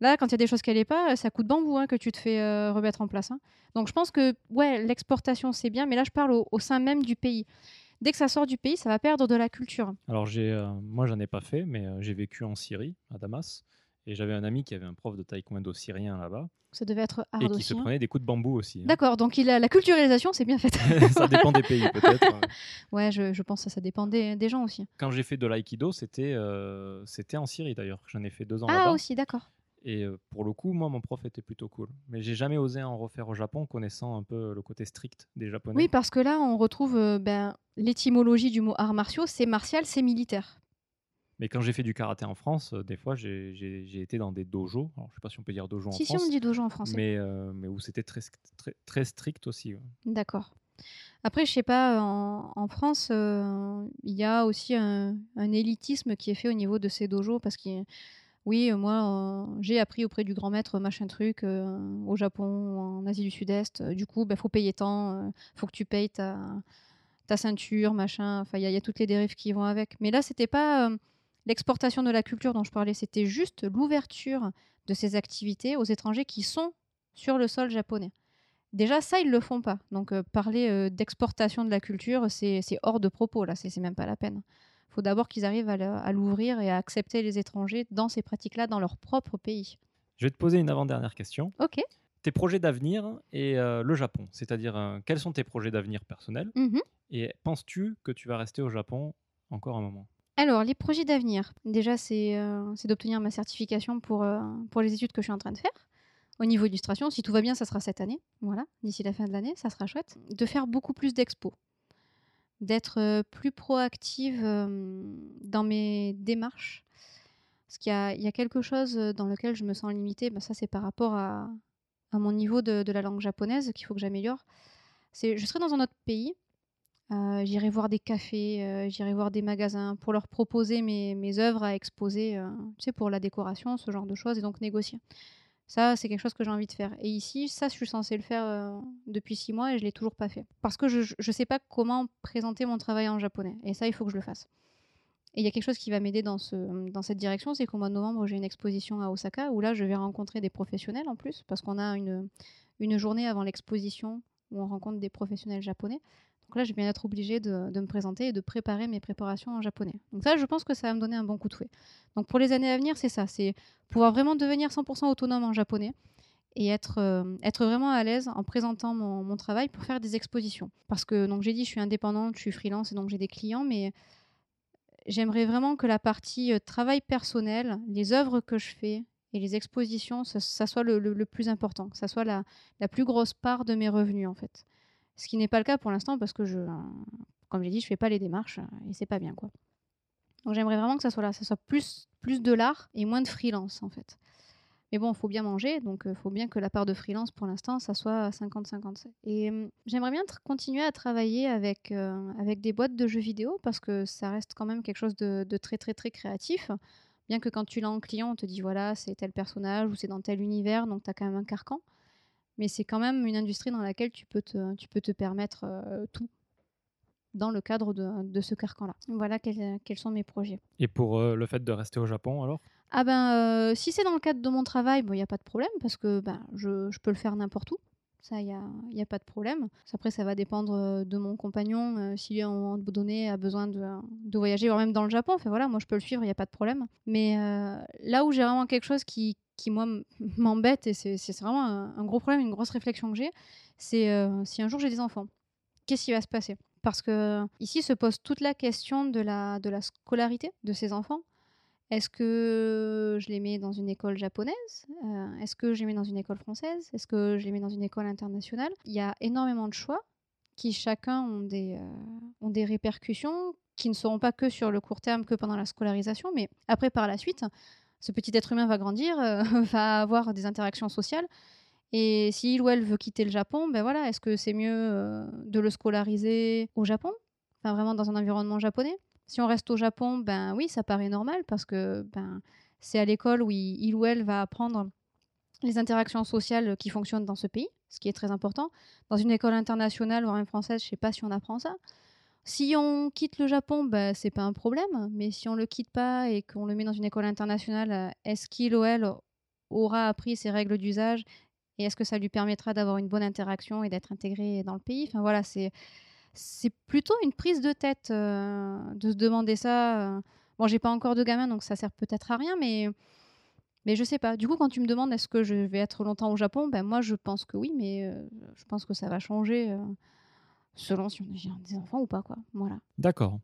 Là, quand il y a des choses qui n'allaient pas, c'est à coup de bambou hein, que tu te fais remettre en place. Donc je pense que ouais, l'exportation, c'est bien, mais là, je parle au sein même du pays dès que ça sort du pays, ça va perdre de la culture. Alors, j'ai, euh, moi, j'en ai pas fait, mais euh, j'ai vécu en Syrie, à Damas. Et j'avais un ami qui avait un prof de taekwondo syrien là-bas. Ça devait être hard Et qui se prenait des coups de bambou aussi. Hein. D'accord, donc il a, la culturalisation, c'est bien fait. [laughs] ça dépend des pays, peut-être. [laughs] ouais, je, je, pense que ça dépend des, des gens aussi. Quand j'ai fait de l'aïkido, c'était, euh, c'était en Syrie d'ailleurs. J'en ai fait deux ans ah, là-bas. Ah, aussi, d'accord. Et pour le coup, moi, mon prof était plutôt cool. Mais j'ai jamais osé en refaire au Japon, connaissant un peu le côté strict des Japonais. Oui, parce que là, on retrouve ben, l'étymologie du mot arts martiaux, c'est martial, c'est militaire. Mais quand j'ai fait du karaté en France, des fois, j'ai été dans des dojos. Alors, je sais pas si on peut dire dojo en France. Si, on dit dojo en français. Mais, mais où c'était très, très, très, strict aussi. D'accord. Après, je sais pas, en, France, il y a aussi un, un, élitisme qui est fait au niveau de ces dojos parce qu'il oui, moi, j'ai appris auprès du grand maître machin truc au Japon, en Asie du Sud-Est. du coup, il bah, faut payer tant, faut que tu payes ta, ta ceinture, machin. Enfin, il y, a toutes les dérives qui vont avec. Mais là, c'était pas l'exportation de la culture dont je parlais, c'était juste l'ouverture de ces activités aux étrangers qui sont sur le sol japonais. Déjà, ça, ils le font pas. Donc, parler d'exportation de la culture, c'est hors de propos, là, c'est même pas la peine. Il faut d'abord qu'ils arrivent à l'ouvrir et à accepter les étrangers dans ces pratiques-là dans leur propre pays. Je vais te poser une avant-dernière question. Ok. Tes projets d'avenir et euh, le Japon, c'est-à-dire euh, quels sont tes projets d'avenir personnels mmh Et penses-tu que tu vas rester au Japon encore un moment? Alors, les projets d'avenir, déjà, c'est euh, d'obtenir ma certification pour, pour les études que je suis en train de faire. Au niveau illustration, si tout va bien, ça sera cette année. Voilà, d'ici la fin de l'année, ça sera chouette. De faire beaucoup plus d'expos. D'être plus proactive dans mes démarches. Parce qu'il y, a quelque chose dans lequel je me sens limitée, ben ça c'est par rapport à, mon niveau de, de la langue japonaise qu'il faut que j'améliore. Je serai dans un autre pays, euh, j'irai voir des cafés, euh, j'irai voir des magasins pour leur proposer mes, mes œuvres à exposer, euh, tu sais, pour la décoration, ce genre de choses, et donc négocier. Ça, c'est quelque chose que j'ai envie de faire. Et ici, ça, je suis censée le faire depuis six mois et je l'ai toujours pas fait. Parce que je ne sais pas comment présenter mon travail en japonais. Et ça, il faut que je le fasse. Et il y a quelque chose qui va m'aider dans, ce, dans cette direction, c'est qu'au mois de novembre, j'ai une exposition à Osaka où là, je vais rencontrer des professionnels en plus, parce qu'on a une journée avant l'exposition où on rencontre des professionnels japonais. Donc là, je vais être obligée de, me présenter et de préparer mes préparations en japonais. Donc ça, je pense que ça va me donner un bon coup de fouet. Donc pour les années à venir, c'est ça, c'est pouvoir vraiment devenir 100% autonome en japonais et être, euh, être vraiment à l'aise en présentant mon, travail pour faire des expositions. Parce que, donc j'ai dit, je suis indépendante, je suis freelance et donc j'ai des clients, mais j'aimerais vraiment que la partie euh, travail personnel, les œuvres que je fais et les expositions, ça, soit le, plus important, que ça soit la, la plus grosse part de mes revenus en fait. Ce qui n'est pas le cas pour l'instant parce que je, comme j'ai dit, je fais pas les démarches et c'est pas bien quoi. Donc j'aimerais vraiment que ça soit là, ça soit plus, plus de l'art et moins de freelance en fait. Mais bon, il faut bien manger, donc il faut bien que la part de freelance pour l'instant, ça soit 50-50. Et j'aimerais bien continuer à travailler avec, avec des boîtes de jeux vidéo parce que ça reste quand même quelque chose de, de très très très créatif. Bien que quand tu l'as en client, on te dit voilà, c'est tel personnage ou c'est dans tel univers, donc tu as quand même un carcan mais c'est quand même une industrie dans laquelle tu peux te, tu peux te permettre euh, tout dans le cadre de, de ce carcan-là. Voilà quels, quels, sont mes projets. Et pour euh, le fait de rester au Japon alors? Ah ben, euh, si c'est dans le cadre de mon travail, il bon, n'y a pas de problème parce que ben, je, je peux le faire n'importe où. Ça, il n'y a, pas de problème. Après, ça va dépendre de mon compagnon. si lui, à un moment donné, a besoin de, voyager, voire même dans le Japon, enfin, voilà, moi, je peux le suivre, il n'y a pas de problème. Mais là où j'ai vraiment quelque chose qui, qui moi [laughs] m'embête et c'est vraiment un, gros problème, une grosse réflexion que j'ai, c'est euh, si un jour j'ai des enfants, qu'est-ce qui va se passer? Parce que ici se pose toute la question de la, de la scolarité de ces enfants. Est-ce que je les mets dans une école japonaise? Euh, Est-ce que je les mets dans une école française? Est-ce que je les mets dans une école internationale? Il y a énormément de choix qui chacun ont des, euh, ont des répercussions qui ne seront pas que sur le court terme, que pendant la scolarisation, mais après par la suite, ce petit être humain va grandir, euh, [laughs] va avoir des interactions sociales. Et s'il ou elle veut quitter le Japon, ben voilà, est-ce que c'est mieux de le scolariser au Japon? Enfin, vraiment dans un environnement japonais? Si on reste au Japon, ben oui, ça paraît normal parce que ben, c'est à l'école où il, ou elle va apprendre les interactions sociales qui fonctionnent dans ce pays, ce qui est très important. Dans une école internationale, voire même française, je ne sais pas si on apprend ça. Si on quitte le Japon, bah, c'est pas un problème. Mais si on le quitte pas et qu'on le met dans une école internationale, est-ce qu'il ou elle aura appris ses règles d'usage et est-ce que ça lui permettra d'avoir une bonne interaction et d'être intégré dans le pays? Enfin voilà, c'est c'est plutôt une prise de tête euh, de se demander ça. Euh. Bon, j'ai pas encore de gamin, donc ça sert peut-être à rien, mais mais je sais pas. Du coup, quand tu me demandes est-ce que je vais être longtemps au Japon, ben moi je pense que oui, mais je pense que ça va changer selon si on a des enfants ou pas, quoi. Voilà. D'accord.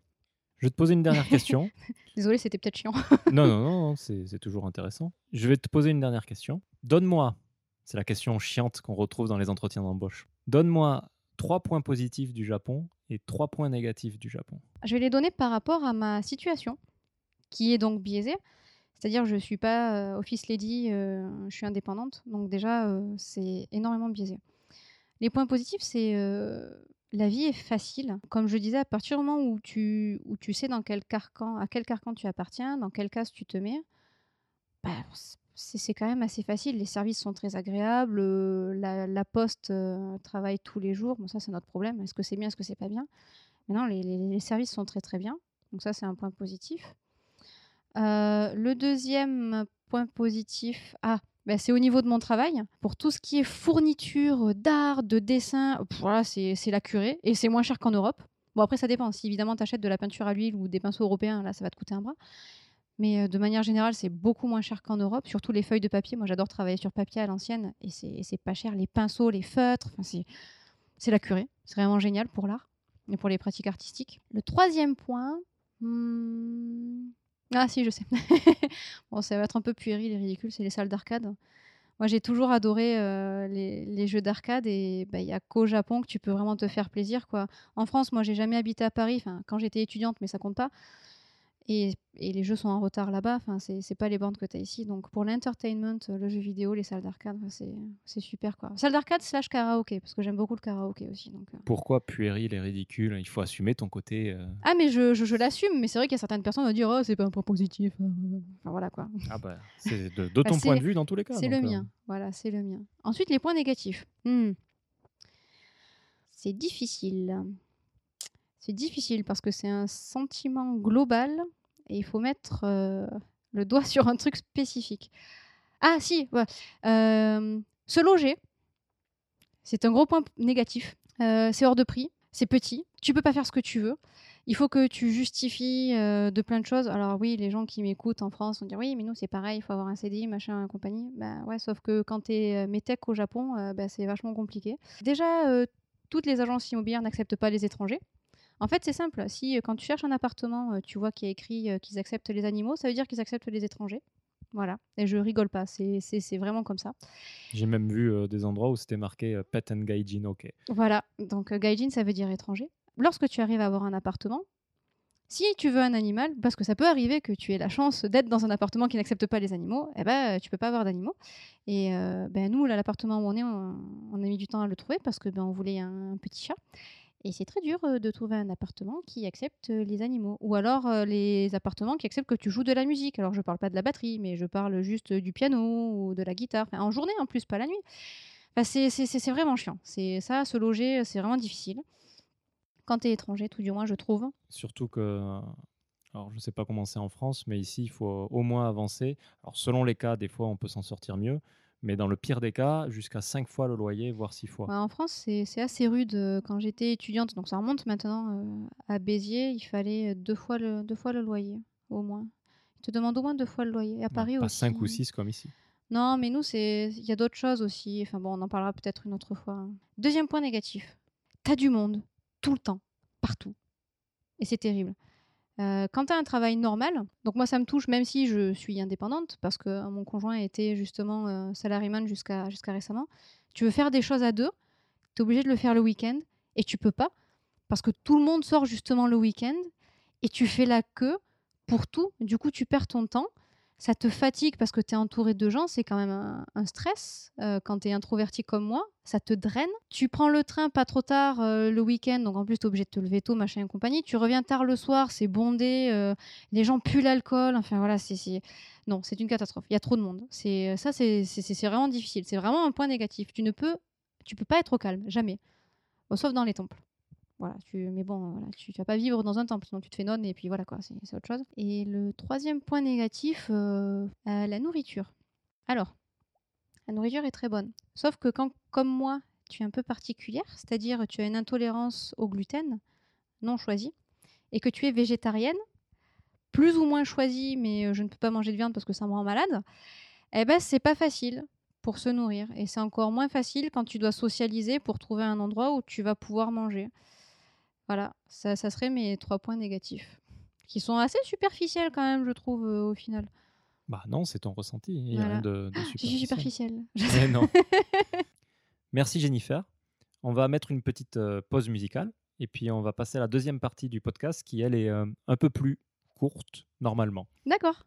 Je vais te poser une dernière question. [laughs] Désolé, c'était peut-être chiant. [laughs] non, non, non, c'est toujours intéressant. Je vais te poser une dernière question. Donne-moi, c'est la question chiante qu'on retrouve dans les entretiens d'embauche. Donne-moi trois points positifs du Japon et trois points négatifs du Japon. Je vais les donner par rapport à ma situation, qui est donc biaisée. C'est-à-dire, je ne suis pas euh, office lady, euh, je suis indépendante. Donc déjà, euh, c'est énormément biaisé. Les points positifs, c'est la vie est facile. Comme je disais, à partir du moment où tu, où tu sais dans quel carcan, à quel carcan tu appartiens, dans quelle case tu te mets, bah, c'est quand même assez facile. Les services sont très agréables. Euh, la, poste euh, travaille tous les jours. Bon, ça, c'est notre problème. Est-ce que c'est bien, est-ce que c'est pas bien? Non, les, services sont très très bien. Donc ça, c'est un point positif. Euh, le deuxième point positif, ah, bah, c'est au niveau de mon travail. Pour tout ce qui est fourniture d'art, de dessin, voilà, c'est la curée. Et c'est moins cher qu'en Europe. Bon, après, ça dépend. Si évidemment tu achètes de la peinture à l'huile ou des pinceaux européens, là, ça va te coûter un bras. Mais euh, de manière générale, c'est beaucoup moins cher qu'en Europe. Surtout les feuilles de papier. Moi, j'adore travailler sur papier à l'ancienne. Et c'est pas cher. Les pinceaux, les feutres, c'est la curée. C'est vraiment génial pour l'art et pour les pratiques artistiques. Le troisième point. Hmm, ah si, je sais. [laughs] bon, ça va être un peu puéril et ridicule, c'est les salles d'arcade. Moi, j'ai toujours adoré euh, les, jeux d'arcade et bah, il y a qu'au Japon que tu peux vraiment te faire plaisir. Quoi. En France, moi, j'ai jamais habité à Paris, quand j'étais étudiante, mais ça compte pas. Et, et les jeux sont en retard là-bas, enfin, c'est pas les bandes que tu as ici. Donc pour l'entertainment, euh, le jeu vidéo, les salles d'arcade, c'est super. quoi. Salle d'arcade slash karaoké, parce que j'aime beaucoup le karaoké aussi. Donc, euh. Pourquoi puéril et ridicule? Il faut assumer ton côté. euh, Ah, mais je, je, je l'assume, mais c'est vrai qu'il y a certaines personnes qui vont dire Oh, c'est pas un point positif. euh, Enfin, voilà quoi. Ah bah, c'est de, de [laughs] ton Bah, point de vue dans tous les cas. C'est le mien. Voilà, c'est le mien. Ensuite, les points négatifs. Hmm. C'est difficile. C'est difficile parce que c'est un sentiment global et il faut mettre euh, le doigt [laughs] sur un truc spécifique. Ah si, ouais. Euh, se loger, c'est un gros point négatif. Euh, c'est hors de prix, c'est petit, tu peux pas faire ce que tu veux. Il faut que tu justifies de plein de choses. Alors oui, les gens qui m'écoutent en France vont dire oui, mais nous c'est pareil, il faut avoir un CDI, machin, compagnie. Bah ouais, sauf que quand tu es métèque au Japon, bah, c'est vachement compliqué. Déjà, toutes les agences immobilières n'acceptent pas les étrangers. En fait, c'est simple. Si euh, quand tu cherches un appartement, euh, tu vois qu'il y a écrit euh, qu'ils acceptent les animaux, ça veut dire qu'ils acceptent les étrangers. Voilà. Et je rigole pas. C'est vraiment comme ça. J'ai même vu euh, des endroits où c'était marqué euh, Pet and Gaijin, ok. Voilà, donc euh, gaijin, ça veut dire étranger. Lorsque tu arrives à avoir un appartement, si tu veux un animal, parce que ça peut arriver que tu aies la chance d'être dans un appartement qui n'accepte pas les animaux, eh ben, tu peux pas avoir d'animaux. Et euh, ben, nous, là, l'appartement où on est, on, on a mis du temps à le trouver parce que ben, on voulait un petit chat. Et c'est très dur euh, de trouver un appartement qui accepte euh, les animaux. Ou alors euh, les appartements qui acceptent que tu joues de la musique. Alors je parle pas de la batterie, mais je parle juste du piano ou de la guitare. En journée en plus, pas la nuit. C'est- vraiment chiant. C'est ça, se loger, c'est vraiment difficile. Quand tu es étranger, tout du moins, je trouve. Surtout que, alors je sais pas comment c'est en France, mais ici il faut au moins avancer. Alors selon les cas, des fois on peut s'en sortir mieux, mais dans le pire des cas, jusqu'à 5 fois le loyer, voire 6 fois. Ouais, en France, c'est assez rude. Euh, Quand j'étais étudiante, donc ça remonte maintenant, euh, à Béziers, il fallait deux fois, le, deux fois le loyer, au moins. Ils te demandent au moins deux fois le loyer. À Ouais, Paris pas aussi. 5 ou 6 comme ici. Non, mais nous, c'est il y a d'autres choses aussi. Enfin bon, on en parlera peut-être une autre fois. hein. Deuxième point négatif. T'as du monde, tout le temps, partout. Et c'est terrible. Euh, quand tu as un travail normal, donc moi ça me touche même si je suis indépendante, parce que euh, mon conjoint était justement euh, salariman jusqu'à jusqu'à récemment, tu veux faire des choses à deux, tu es obligé de le faire le week-end, et tu peux pas, parce que tout le monde sort justement le week-end, et tu fais la queue pour tout, du coup tu perds ton temps, ça te fatigue parce que tu es entouré de gens, c'est quand même un, stress euh, quand tu es introverti comme moi, ça te draine. Tu prends le train pas trop tard euh, le week-end, donc en plus tu es obligé de te lever tôt, machin et compagnie. Tu reviens tard le soir, c'est bondé, euh, les gens puent l'alcool, enfin voilà, c'est. Non, c'est une catastrophe. Il y a trop de monde. C'est ça, c'est vraiment difficile. C'est vraiment un point négatif. Tu ne peux, tu peux pas être au calme, jamais. Sauf dans les temples. Voilà, tu, mais bon, tu vas pas vivre dans un temple, sinon tu te fais nonne et puis voilà quoi, c'est c'est autre chose. Et le troisième point négatif, euh, euh, la nourriture. Alors, la nourriture est très bonne. Sauf que quand, comme moi, tu es un peu particulière, c'est-à-dire tu as une intolérance au gluten non choisie, et que tu es végétarienne, plus ou moins choisie, mais euh, je ne peux pas manger de viande parce que ça me rend malade, eh ben c'est pas facile pour se nourrir. Et c'est encore moins facile quand tu dois socialiser pour trouver un endroit où tu vas pouvoir manger. Voilà, ça, ça serait mes trois points négatifs. Qui sont assez superficiels quand même, je trouve, euh, au final. Bah non, c'est ton ressenti. Il y a Voilà. rien de, [gasps] de Je suis superficiel. [laughs] non. Merci Jennifer. On va mettre une petite euh, pause musicale et puis on va passer à la deuxième partie du podcast qui, elle, est euh, un peu plus courte normalement. D'accord.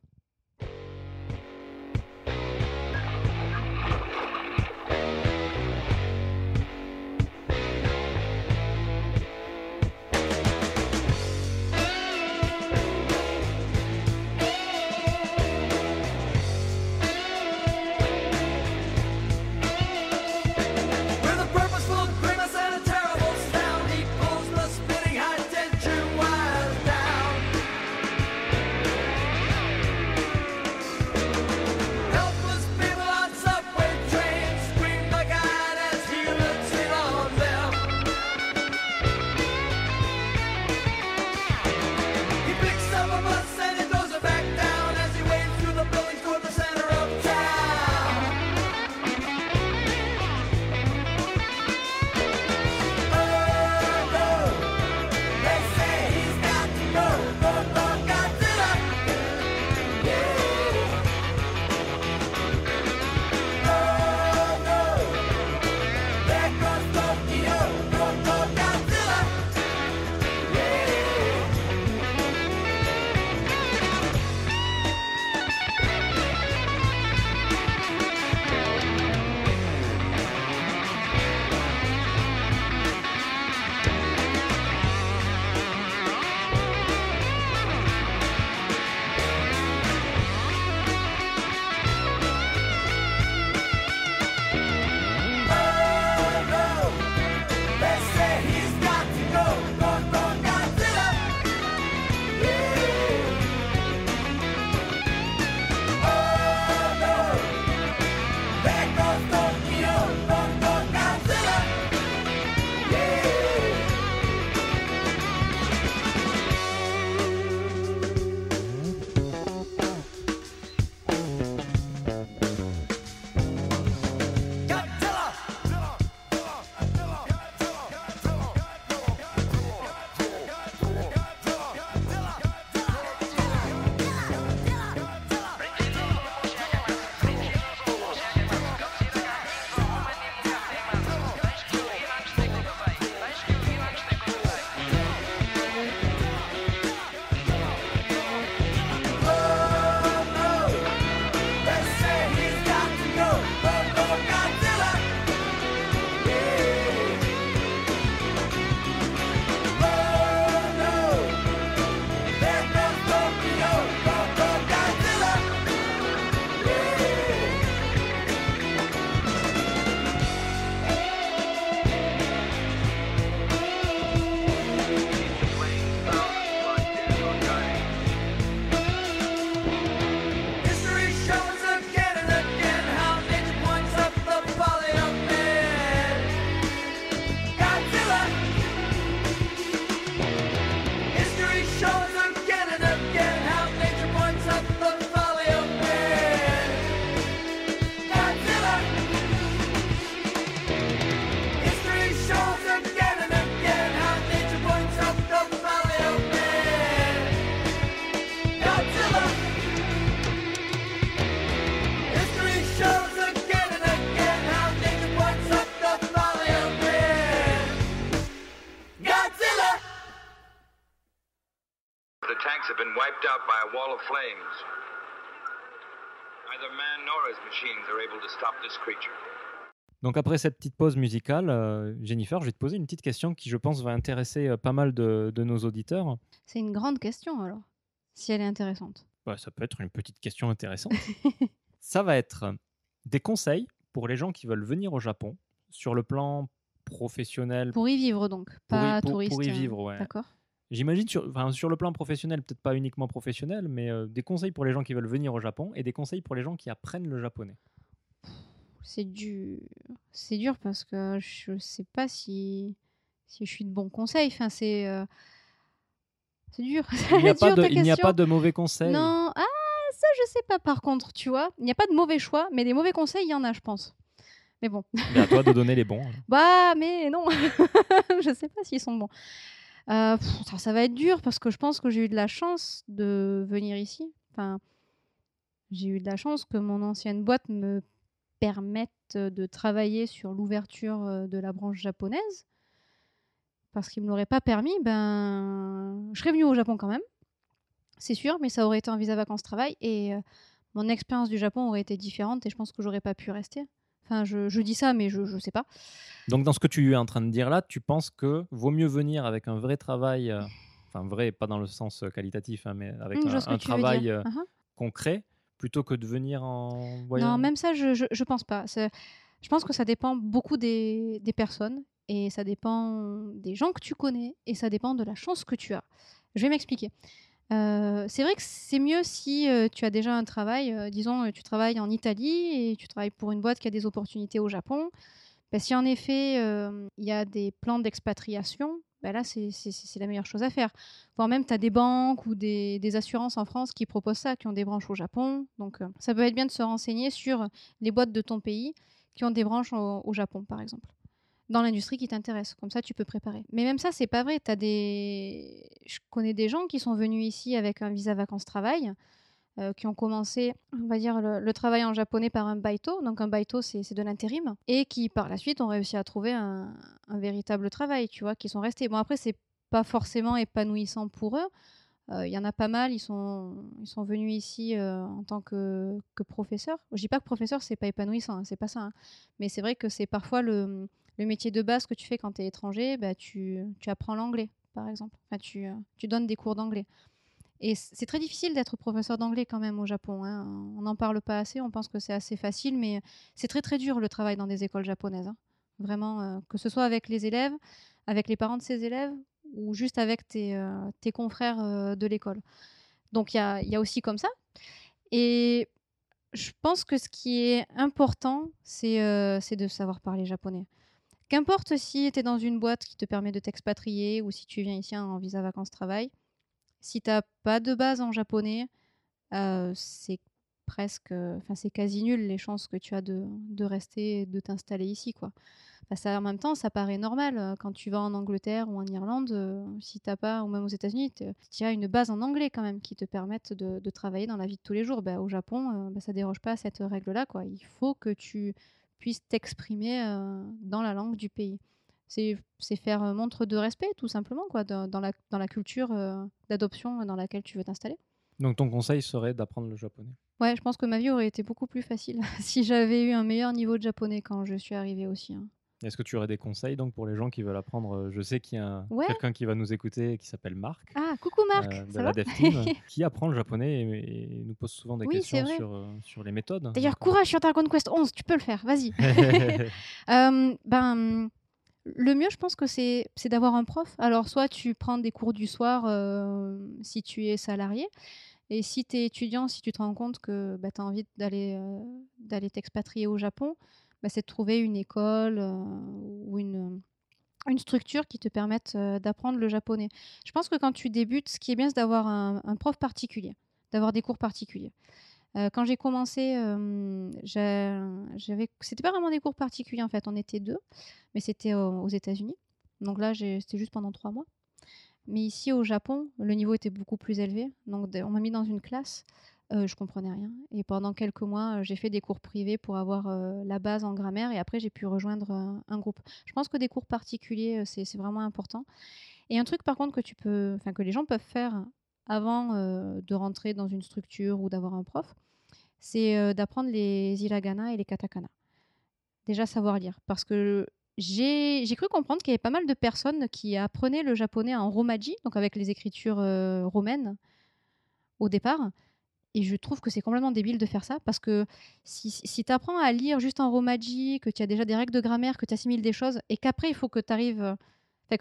Donc après cette petite pause musicale, euh, Jennifer, je vais te poser une petite question qui, je pense, va intéresser euh, pas mal de, de nos auditeurs. C'est une grande question alors, si elle est intéressante. Ouais, ça peut être une petite question intéressante. [laughs] ça va être des conseils pour les gens qui veulent venir au Japon sur le plan professionnel. Pour y vivre donc, Pour y- pas pour- touriste. pour y euh, vivre, ouais. D'accord. J'imagine sur, enfin, sur le plan professionnel, peut-être pas uniquement professionnel, mais euh, des conseils pour les gens qui veulent venir au Japon et des conseils pour les gens qui apprennent le japonais. C'est dur. C'est dur parce que je sais pas si, si je suis de bons conseils. Enfin, c'est. euh, C'est dur. [laughs] Il n'y a, pas de, ta il n'y a question. pas de mauvais conseils. Non, ah, ça je sais pas par contre, tu vois. Il n'y a pas de mauvais choix, mais des mauvais conseils, il y en a, je pense. Mais bon. Mais à toi de donner les bons. hein. [laughs] Bah, mais non, [laughs] je sais pas s'ils sont bons. Euh, pff, ça, ça va être dur parce que je pense que j'ai eu de la chance de venir ici. Enfin, j'ai eu de la chance que mon ancienne boîte me permette de travailler sur l'ouverture euh, de la branche japonaise. Parce qu'il ne me l'aurait pas permis, ben, je serais venue au Japon quand même. C'est sûr, mais ça aurait été un visa vacances-travail et euh, mon expérience du Japon aurait été différente et je pense que j'aurais pas pu rester. Enfin, je, je dis ça, mais je, je sais pas. Donc dans ce que tu es en train de dire là, tu penses que vaut mieux venir avec un vrai travail, euh, enfin vrai, pas dans le sens euh, qualitatif, hein, mais avec je un, travail euh, Uh-huh. concret, plutôt que de venir en voyage. Non, même ça, je, je, je pense pas. Je pense que ça dépend beaucoup des, des personnes et ça dépend des gens que tu connais et ça dépend de la chance que tu as. Je vais m'expliquer. Euh, c'est vrai que c'est mieux si euh, tu as déjà un travail, euh, disons, tu travailles en Italie et tu travailles pour une boîte qui a des opportunités au Japon. Ben, si en effet il y a des plans d'expatriation, ben là c'est la meilleure chose à faire. Voire même tu as des banques ou des, assurances en France qui proposent ça, qui ont des branches au Japon. Donc euh, ça peut être bien de se renseigner sur les boîtes de ton pays qui ont des branches au, Japon, par exemple. Dans l'industrie qui t'intéresse. Comme ça, tu peux préparer. Mais même ça, c'est pas vrai. T'as des... Je connais des gens qui sont venus ici avec un visa vacances-travail, euh, qui ont commencé, on va dire, le, travail en japonais par un baito. Donc un baito, c'est de l'intérim. Et qui, par la suite, ont réussi à trouver un, véritable travail, tu vois, qui sont restés. Bon, après, c'est pas forcément épanouissant pour eux. Euh, Il y en a pas mal, ils sont, ils sont venus ici euh, en tant que, que professeurs. Je dis pas que professeur, c'est pas épanouissant, hein, c'est pas ça. hein. Mais c'est vrai que c'est parfois le, le métier de base que tu fais quand tu es étranger, bah, tu, tu apprends l'anglais, par exemple. Enfin, tu, tu donnes des cours d'anglais. Et c'est très difficile d'être professeur d'anglais quand même au Japon. hein. On n'en parle pas assez, on pense que c'est assez facile, mais c'est très très dur le travail dans des écoles japonaises. hein. Vraiment, euh, que ce soit avec les élèves, avec les parents de ces élèves, ou juste avec tes, euh, confrères euh, de l'école. Donc il y a, aussi comme ça. Et je pense que ce qui est important, euh, c'est de savoir parler japonais. Qu'importe si tu es dans une boîte qui te permet de t'expatrier ou si tu viens ici en visa vacances-travail, si tu n'as pas de base en japonais, c'est presque, enfin c'est quasi nul les chances que tu as de, rester, et de t'installer ici, quoi. Ça, en même temps, ça paraît normal quand tu vas en Angleterre ou en Irlande, si t'as pas, ou même aux États-Unis, tu as une base en anglais quand même qui te permettent de, travailler dans la vie de tous les jours. Bah, au Japon, euh, bah, ça déroge pas à cette règle-là, quoi. Il faut que tu puisses t'exprimer dans la langue du pays. C'est faire euh, montre de respect, tout simplement, quoi, dans, dans la, dans la culture euh, d'adoption dans laquelle tu veux t'installer. Donc ton conseil serait d'apprendre le japonais. Ouais, je pense que ma vie aurait été beaucoup plus facile [laughs] si j'avais eu un meilleur niveau de japonais quand je suis arrivée aussi. hein. Est-ce que tu aurais des conseils donc pour les gens qui veulent apprendre euh, Je sais qu'il y a Ouais. quelqu'un qui va nous écouter qui s'appelle Marc. Ah, coucou Marc, euh, de ça la va Team, [laughs] qui apprend le japonais et, et nous pose souvent des Oui, questions sur, euh, sur les méthodes. D'ailleurs, euh, courage sur Dragon Quest 11, tu peux le faire, vas-y. [laughs] Euh, ben, le mieux, je pense que c'est d'avoir un prof. Alors, soit tu prends des cours du soir euh, si tu es salarié, et si tu es étudiant, si tu te rends compte que tu as envie d'aller euh, d'aller t'expatrier au Japon, bah, c'est de trouver une école euh, ou une, une structure qui te permette d'apprendre le japonais. Je pense que quand tu débutes, ce qui est bien, c'est d'avoir un prof particulier, d'avoir des cours particuliers. Euh, quand j'ai commencé, euh, j'avais, c'était pas vraiment des cours particuliers en fait, on était deux, mais c'était aux, États-Unis. Donc là, c'était juste pendant trois mois. Mais ici au Japon, le niveau était beaucoup plus élevé. Donc on m'a mis dans une classe, euh, je comprenais rien. Et pendant quelques mois, euh, j'ai fait des cours privés pour avoir euh, la base en grammaire. Et après, j'ai pu rejoindre un, groupe. Je pense que des cours particuliers, c'est vraiment important. Et un truc par contre que tu peux, que les gens peuvent faire avant euh, de rentrer dans une structure ou d'avoir un prof, c'est euh, d'apprendre les hiragana et les katakana. Déjà savoir lire. Parce que j'ai cru comprendre qu'il y avait pas mal de personnes qui apprenaient le japonais en romaji, donc avec les écritures euh, romaines au départ. Et je trouve que c'est complètement débile de faire ça parce que si, si tu apprends à lire juste en romaji, que tu as déjà des règles de grammaire, que tu assimiles des choses et qu'après il faut que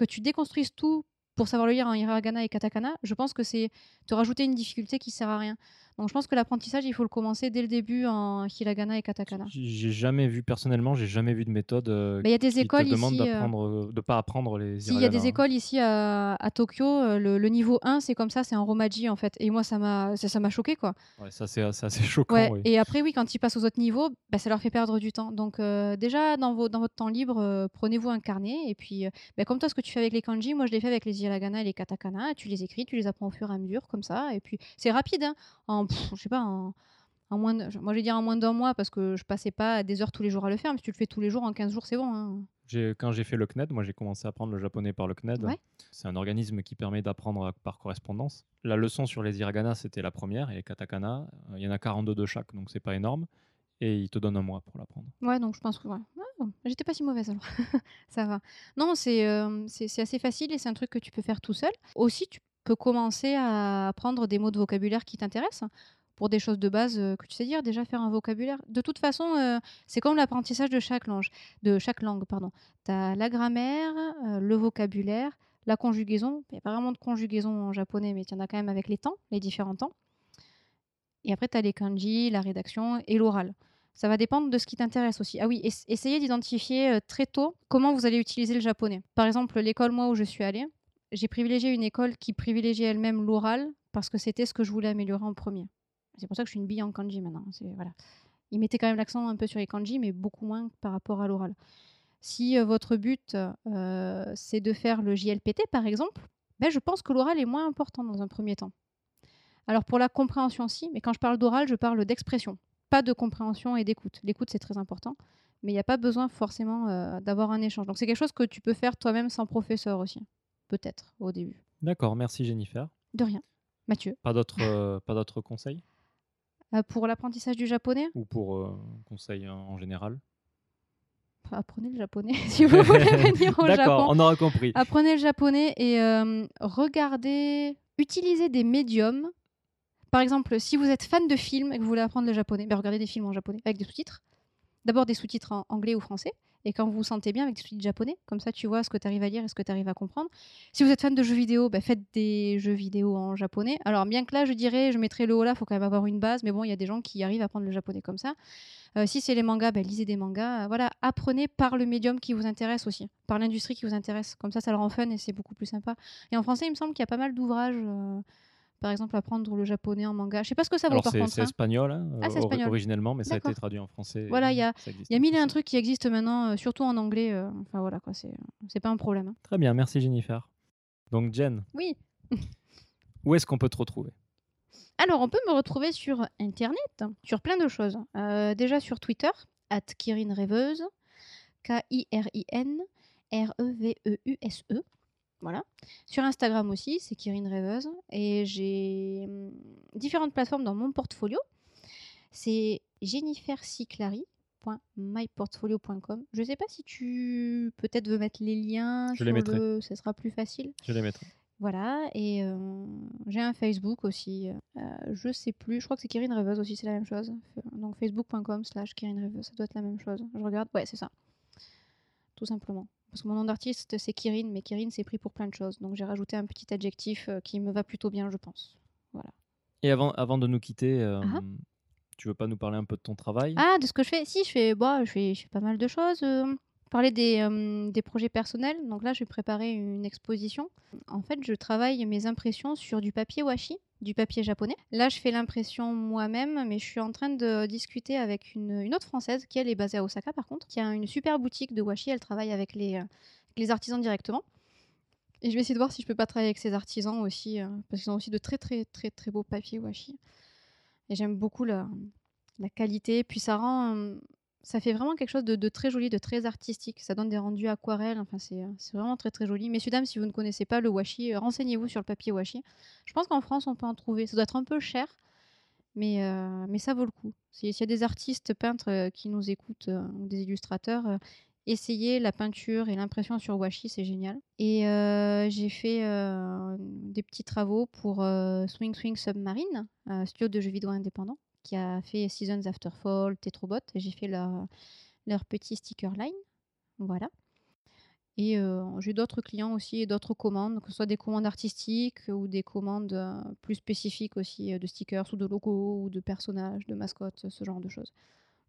tu déconstruises tout pour savoir le lire en hiragana et katakana, je pense que c'est te rajouter une difficulté qui sert à rien. Donc je pense que l'apprentissage, il faut le commencer dès le début en hiragana et katakana. J'ai jamais vu personnellement, j'ai jamais vu de méthode euh, Mais il y a des qui écoles te demande ici. euh, euh, de pas apprendre les. Si, il y a des hiragana, hein. écoles ici à, à Tokyo, euh, le, le niveau 1, c'est comme ça, c'est en romaji en fait. Et moi, ça m'a ça ça m'a choqué quoi. Ouais, ça c'est c'est assez choquant. Ouais, oui. Et après, oui, quand ils passent aux autres niveaux, bah, ça leur fait perdre du temps. Donc, euh, déjà, dans, vos, dans votre temps libre, prenez-vous un carnet. Et puis, bah, comme toi, ce que tu fais avec les kanji, moi, je l'ai fait avec les hiragana et les katakana. Tu les écris, tu les apprends au fur et à mesure, comme ça. Et puis, c'est rapide. hein. En, pff, je sais pas, en moins de- moi, je vais dire en moins d'un mois parce que je passais pas des heures tous les jours à le faire. Mais si tu le fais tous les jours, en 15 jours, c'est bon. hein. J'ai- Quand j'ai fait le CNED, moi j'ai commencé à apprendre le japonais par le CNED. Ouais. C'est un organisme qui permet d'apprendre par correspondance. La leçon sur les hiragana, c'était la première, et les katakana, euh, il y en a 42 de chaque, donc c'est pas énorme. Et il te donne un mois pour l'apprendre. Ouais, donc je pense que ouais. Ah, j'étais pas si mauvaise alors. [laughs] ça va. Non, c'est euh, assez facile et c'est un truc que tu peux faire tout seul. Aussi, tu peux commencer à apprendre des mots de vocabulaire qui t'intéressent pour des choses de base euh, que tu sais dire. Déjà faire un vocabulaire. De toute façon, euh, c'est comme l'apprentissage de chaque langue. De chaque langue, pardon. Tu as la grammaire, euh, le vocabulaire, la conjugaison. Il n'y a pas vraiment de conjugaison en japonais, mais il y en a quand même avec les temps, les différents temps. Et après, tu as les kanji, la rédaction et l'oral. Ça va dépendre de ce qui t'intéresse aussi. Ah oui, ess- essayez d'identifier très tôt comment vous allez utiliser le japonais. Par exemple, l'école, moi, où je suis allée, j'ai privilégié une école qui privilégiait elle-même l'oral parce que c'était ce que je voulais améliorer en premier. C'est pour ça que je suis une bille en kanji maintenant. Voilà. Ils mettaient quand même l'accent un peu sur les kanji, mais beaucoup moins par rapport à l'oral. Si euh, votre but, euh, c'est de faire le JLPT, par exemple, ben, je pense que l'oral est moins important dans un premier temps. Alors pour la compréhension, si, mais quand je parle d'oral, je parle d'expression pas de compréhension et d'écoute. L'écoute, c'est très important, mais il n'y a pas besoin forcément euh, d'avoir un échange. Donc c'est quelque chose que tu peux faire toi-même sans professeur aussi, peut-être au début. D'accord, merci Jennifer. De rien. Mathieu, Pas d'autres euh, conseils? Euh, pour l'apprentissage du japonais, Ou pour euh, conseils en, général? Apprenez le japonais [laughs] si vous voulez [laughs] venir au D'accord, Japon. on aura compris. Apprenez le japonais et euh, regardez, utilisez des médiums. Par exemple, si vous êtes fan de films et que vous voulez apprendre le japonais, ben regardez des films en japonais avec des sous-titres. D'abord des sous-titres en anglais ou français. Et quand vous vous sentez bien avec des sous-titres japonais, comme ça tu vois ce que tu arrives à lire et ce que tu arrives à comprendre. Si vous êtes fan de jeux vidéo, ben faites des jeux vidéo en japonais. Alors bien que là, je dirais, je mettrais le haut là, faut quand même avoir une base. Mais bon, il y a des gens qui arrivent à apprendre le japonais comme ça. Euh, si c'est les mangas, ben, lisez des mangas. Euh, voilà, apprenez par le médium qui vous intéresse aussi, par l'industrie qui vous intéresse. Comme ça, ça le rend fun et c'est beaucoup plus sympa. Et en français, il me semble qu'il y a pas mal d'ouvrages. euh, par exemple, apprendre le japonais en manga. Je sais pas ce que ça vaut Alors par c'est contre. c'est hein. espagnol, hein, Ah, espagnol. originellement, mais ça a été traduit en français. Voilà, il y y a mille et un trucs qui existent maintenant, euh, surtout en anglais. euh, enfin voilà, quoi, c'est c'est pas un problème. hein. Très bien, merci Jennifer. Donc Jen, Oui. [laughs] où est-ce qu'on peut te retrouver? Alors, on peut me retrouver sur Internet, sur plein de choses. Euh, déjà sur Twitter, at Kirin Rêveuse, K-I-R-I-N R-E-V-E-U-S-E. Voilà. Sur Instagram aussi, c'est Kirin Rêveuse. Et j'ai hum, différentes plateformes dans mon portfolio. C'est jenniferciclary.myportfolio.com. Je ne sais pas si tu peut-être veux mettre les liens Je sur les mettrai. le... Ce sera plus facile. Je les mettrai. Voilà, et euh, j'ai un Facebook aussi. euh, je sais plus, je crois que c'est Kirin Rêveuse aussi, c'est la même chose. Donc facebook.com slash Kirin Rêveuse, ça doit être la même chose. Je regarde, ouais, c'est ça. Tout simplement. Parce que mon nom d'artiste, c'est Kirin, mais Kirin, c'est pris pour plein de choses. Donc j'ai rajouté un petit adjectif euh, qui me va plutôt bien, je pense. Et avant, avant de nous quitter, euh, Ah. tu veux pas nous parler un peu de ton travail? Ah, de ce que je fais? Si, je fais, bah, je fais, je fais pas mal de choses. euh, parler des, euh, des projets personnels. Donc là, je vais préparer une exposition. En fait, je travaille mes impressions sur du papier washi, du papier japonais. Là, je fais l'impression moi-même, mais je suis en train de discuter avec une, autre française qui, elle, est basée à Osaka, par contre, qui a une super boutique de washi. Elle travaille avec les, euh, artisans directement. Et je vais essayer de voir si je peux pas travailler avec ces artisans aussi, euh, parce qu'ils ont aussi de très, très, très, très beaux papiers washi. Et j'aime beaucoup la, la qualité. Puis ça rend, euh, ça fait vraiment quelque chose de, très joli, de très artistique. Ça donne des rendus aquarelles. Enfin, c'est euh, c'est vraiment très très joli. Messieurs, dames, si vous ne connaissez pas le washi, euh, renseignez-vous sur le papier washi. Je pense qu'en France, on peut en trouver. Ça doit être un peu cher, mais, euh, mais ça vaut le coup. S'il y a des artistes peintres qui nous écoutent, ou des illustrateurs, essayez la peinture et l'impression sur washi, c'est génial. Et j'ai fait des petits travaux pour Swing Swing Submarine, studio de jeux vidéo indépendant, qui a fait Seasons After Fall, Tetrobot. et J'ai fait leur, leur petit sticker line. Voilà. Et euh, j'ai d'autres clients aussi et d'autres commandes, que ce soit des commandes artistiques ou des commandes euh, plus spécifiques aussi euh, de stickers ou de logos ou de personnages, de mascottes, ce genre de choses.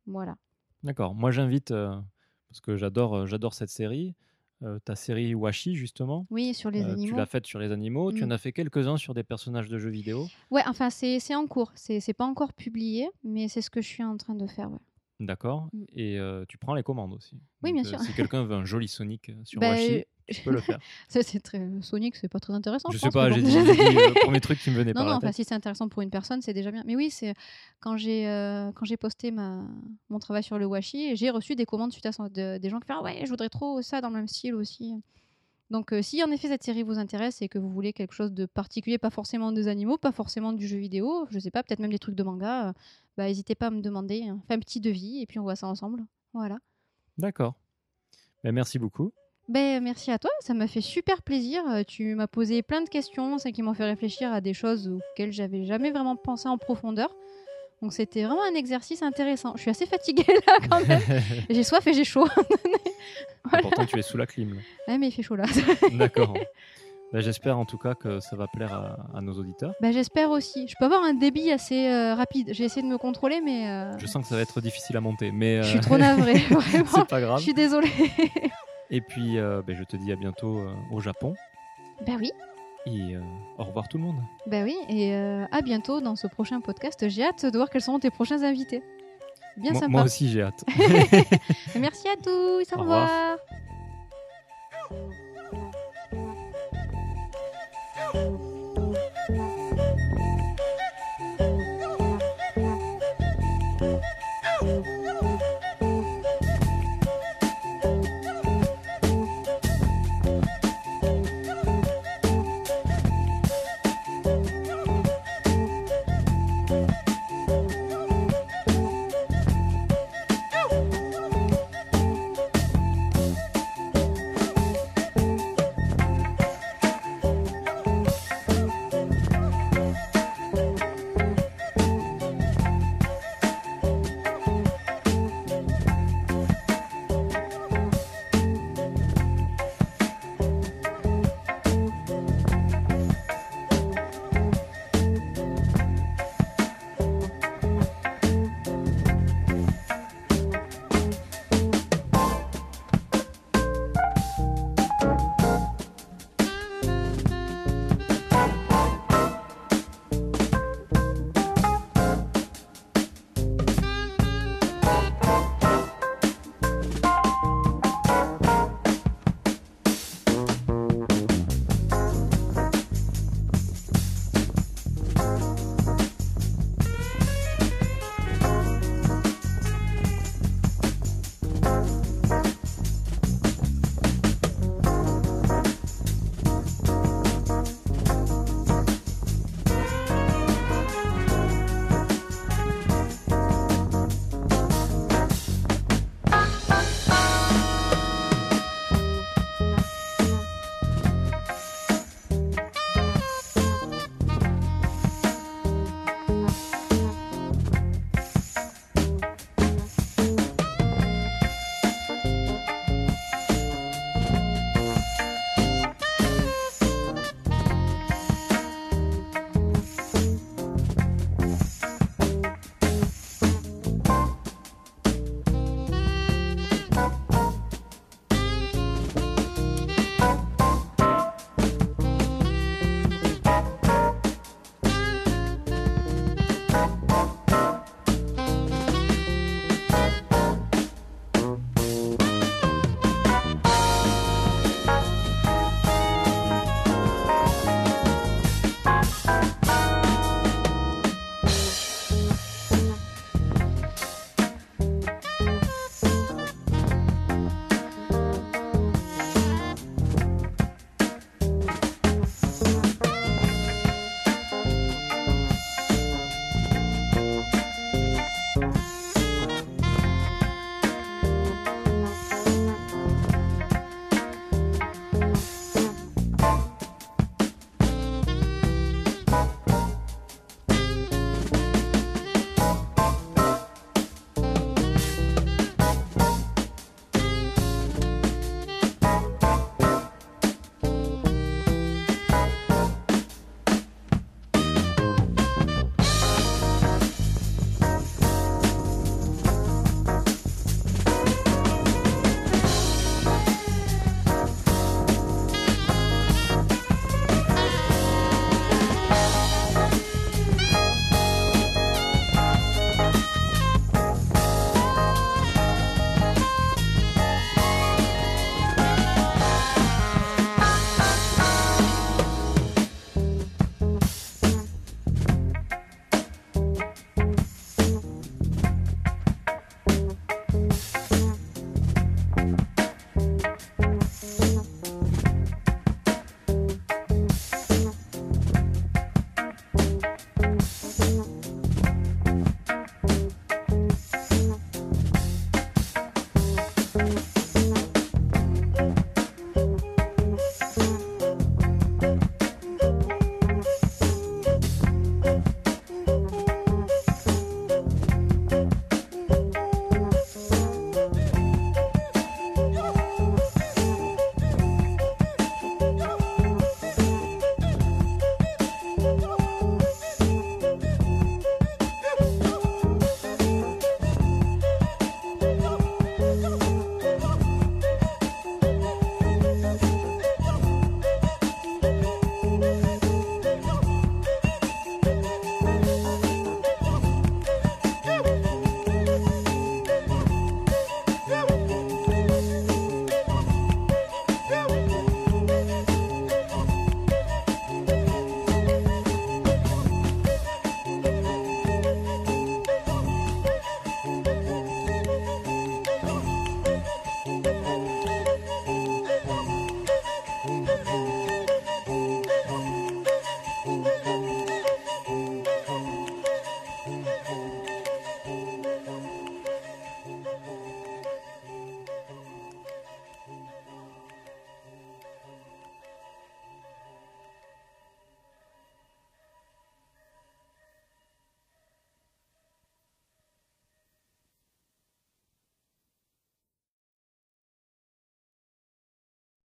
Voilà. D'accord. Moi, j'invite, parce que j'adore j'adore cette série, euh, ta série Washi, justement. Oui, sur les Euh, tu animaux. l'as faite sur les animaux. Tu Mm. en as fait quelques-uns sur des personnages de jeux vidéo. Ouais, enfin, c'est en cours. C'est pas encore publié, mais c'est ce que je suis en train de faire. ouais. D'accord. Mm. Et euh, tu prends les commandes aussi. Oui, Donc, bien sûr. si quelqu'un veut un joli Sonic sur Bah, Washi, euh, tu peux le faire. [laughs] Ça, c'est très Sonic, c'est pas très intéressant. je Je, sais pense, pas, j'ai dit, le [laughs] premier truc qui me venait Non, par non, la enfin, tête. si c'est intéressant pour une personne, c'est déjà bien. Mais oui, c'est quand j'ai euh, quand j'ai posté ma, mon travail sur le washi, j'ai reçu des commandes suite à ça, de- des gens qui font ah ouais, je voudrais trop ça dans le même style aussi. Donc, euh, si en effet cette série vous intéresse et que vous voulez quelque chose de particulier, pas forcément des animaux, pas forcément du jeu vidéo, je sais pas, peut-être même des trucs de manga, euh, bah n'hésitez pas à me demander, hein. Fais un petit devis et puis on voit ça ensemble. Voilà. D'accord. Ben, merci beaucoup. Ben, merci à toi, ça m'a fait super plaisir. Euh, Tu m'as posé plein de questions, ça qui m'ont fait réfléchir à des choses auxquelles j'avais jamais vraiment pensé en profondeur. Donc c'était vraiment un exercice intéressant. Je suis assez fatiguée là quand même. [laughs] j'ai soif et j'ai chaud. [laughs] Pourtant, tu es sous la clim. ouais, mais il fait chaud là. [laughs] D'accord. Ben, J'espère en tout cas que ça va plaire à, à nos auditeurs. ben, J'espère aussi. Je peux avoir un débit assez euh, rapide. J'ai essayé de me contrôler, mais euh, Je sens que ça va être difficile à monter, mais je suis trop navrée. Vraiment. c'est pas Je grave. suis désolée. Et puis, euh, ben, je te dis à bientôt euh, au Japon. ben oui. Et euh, au revoir tout le monde. Ben oui, et à bientôt dans ce prochain podcast. J'ai hâte de voir quels seront tes prochains invités. Bien Moi, sympa. moi aussi, j'ai hâte. [laughs] Merci à tous. Au Au revoir. revoir.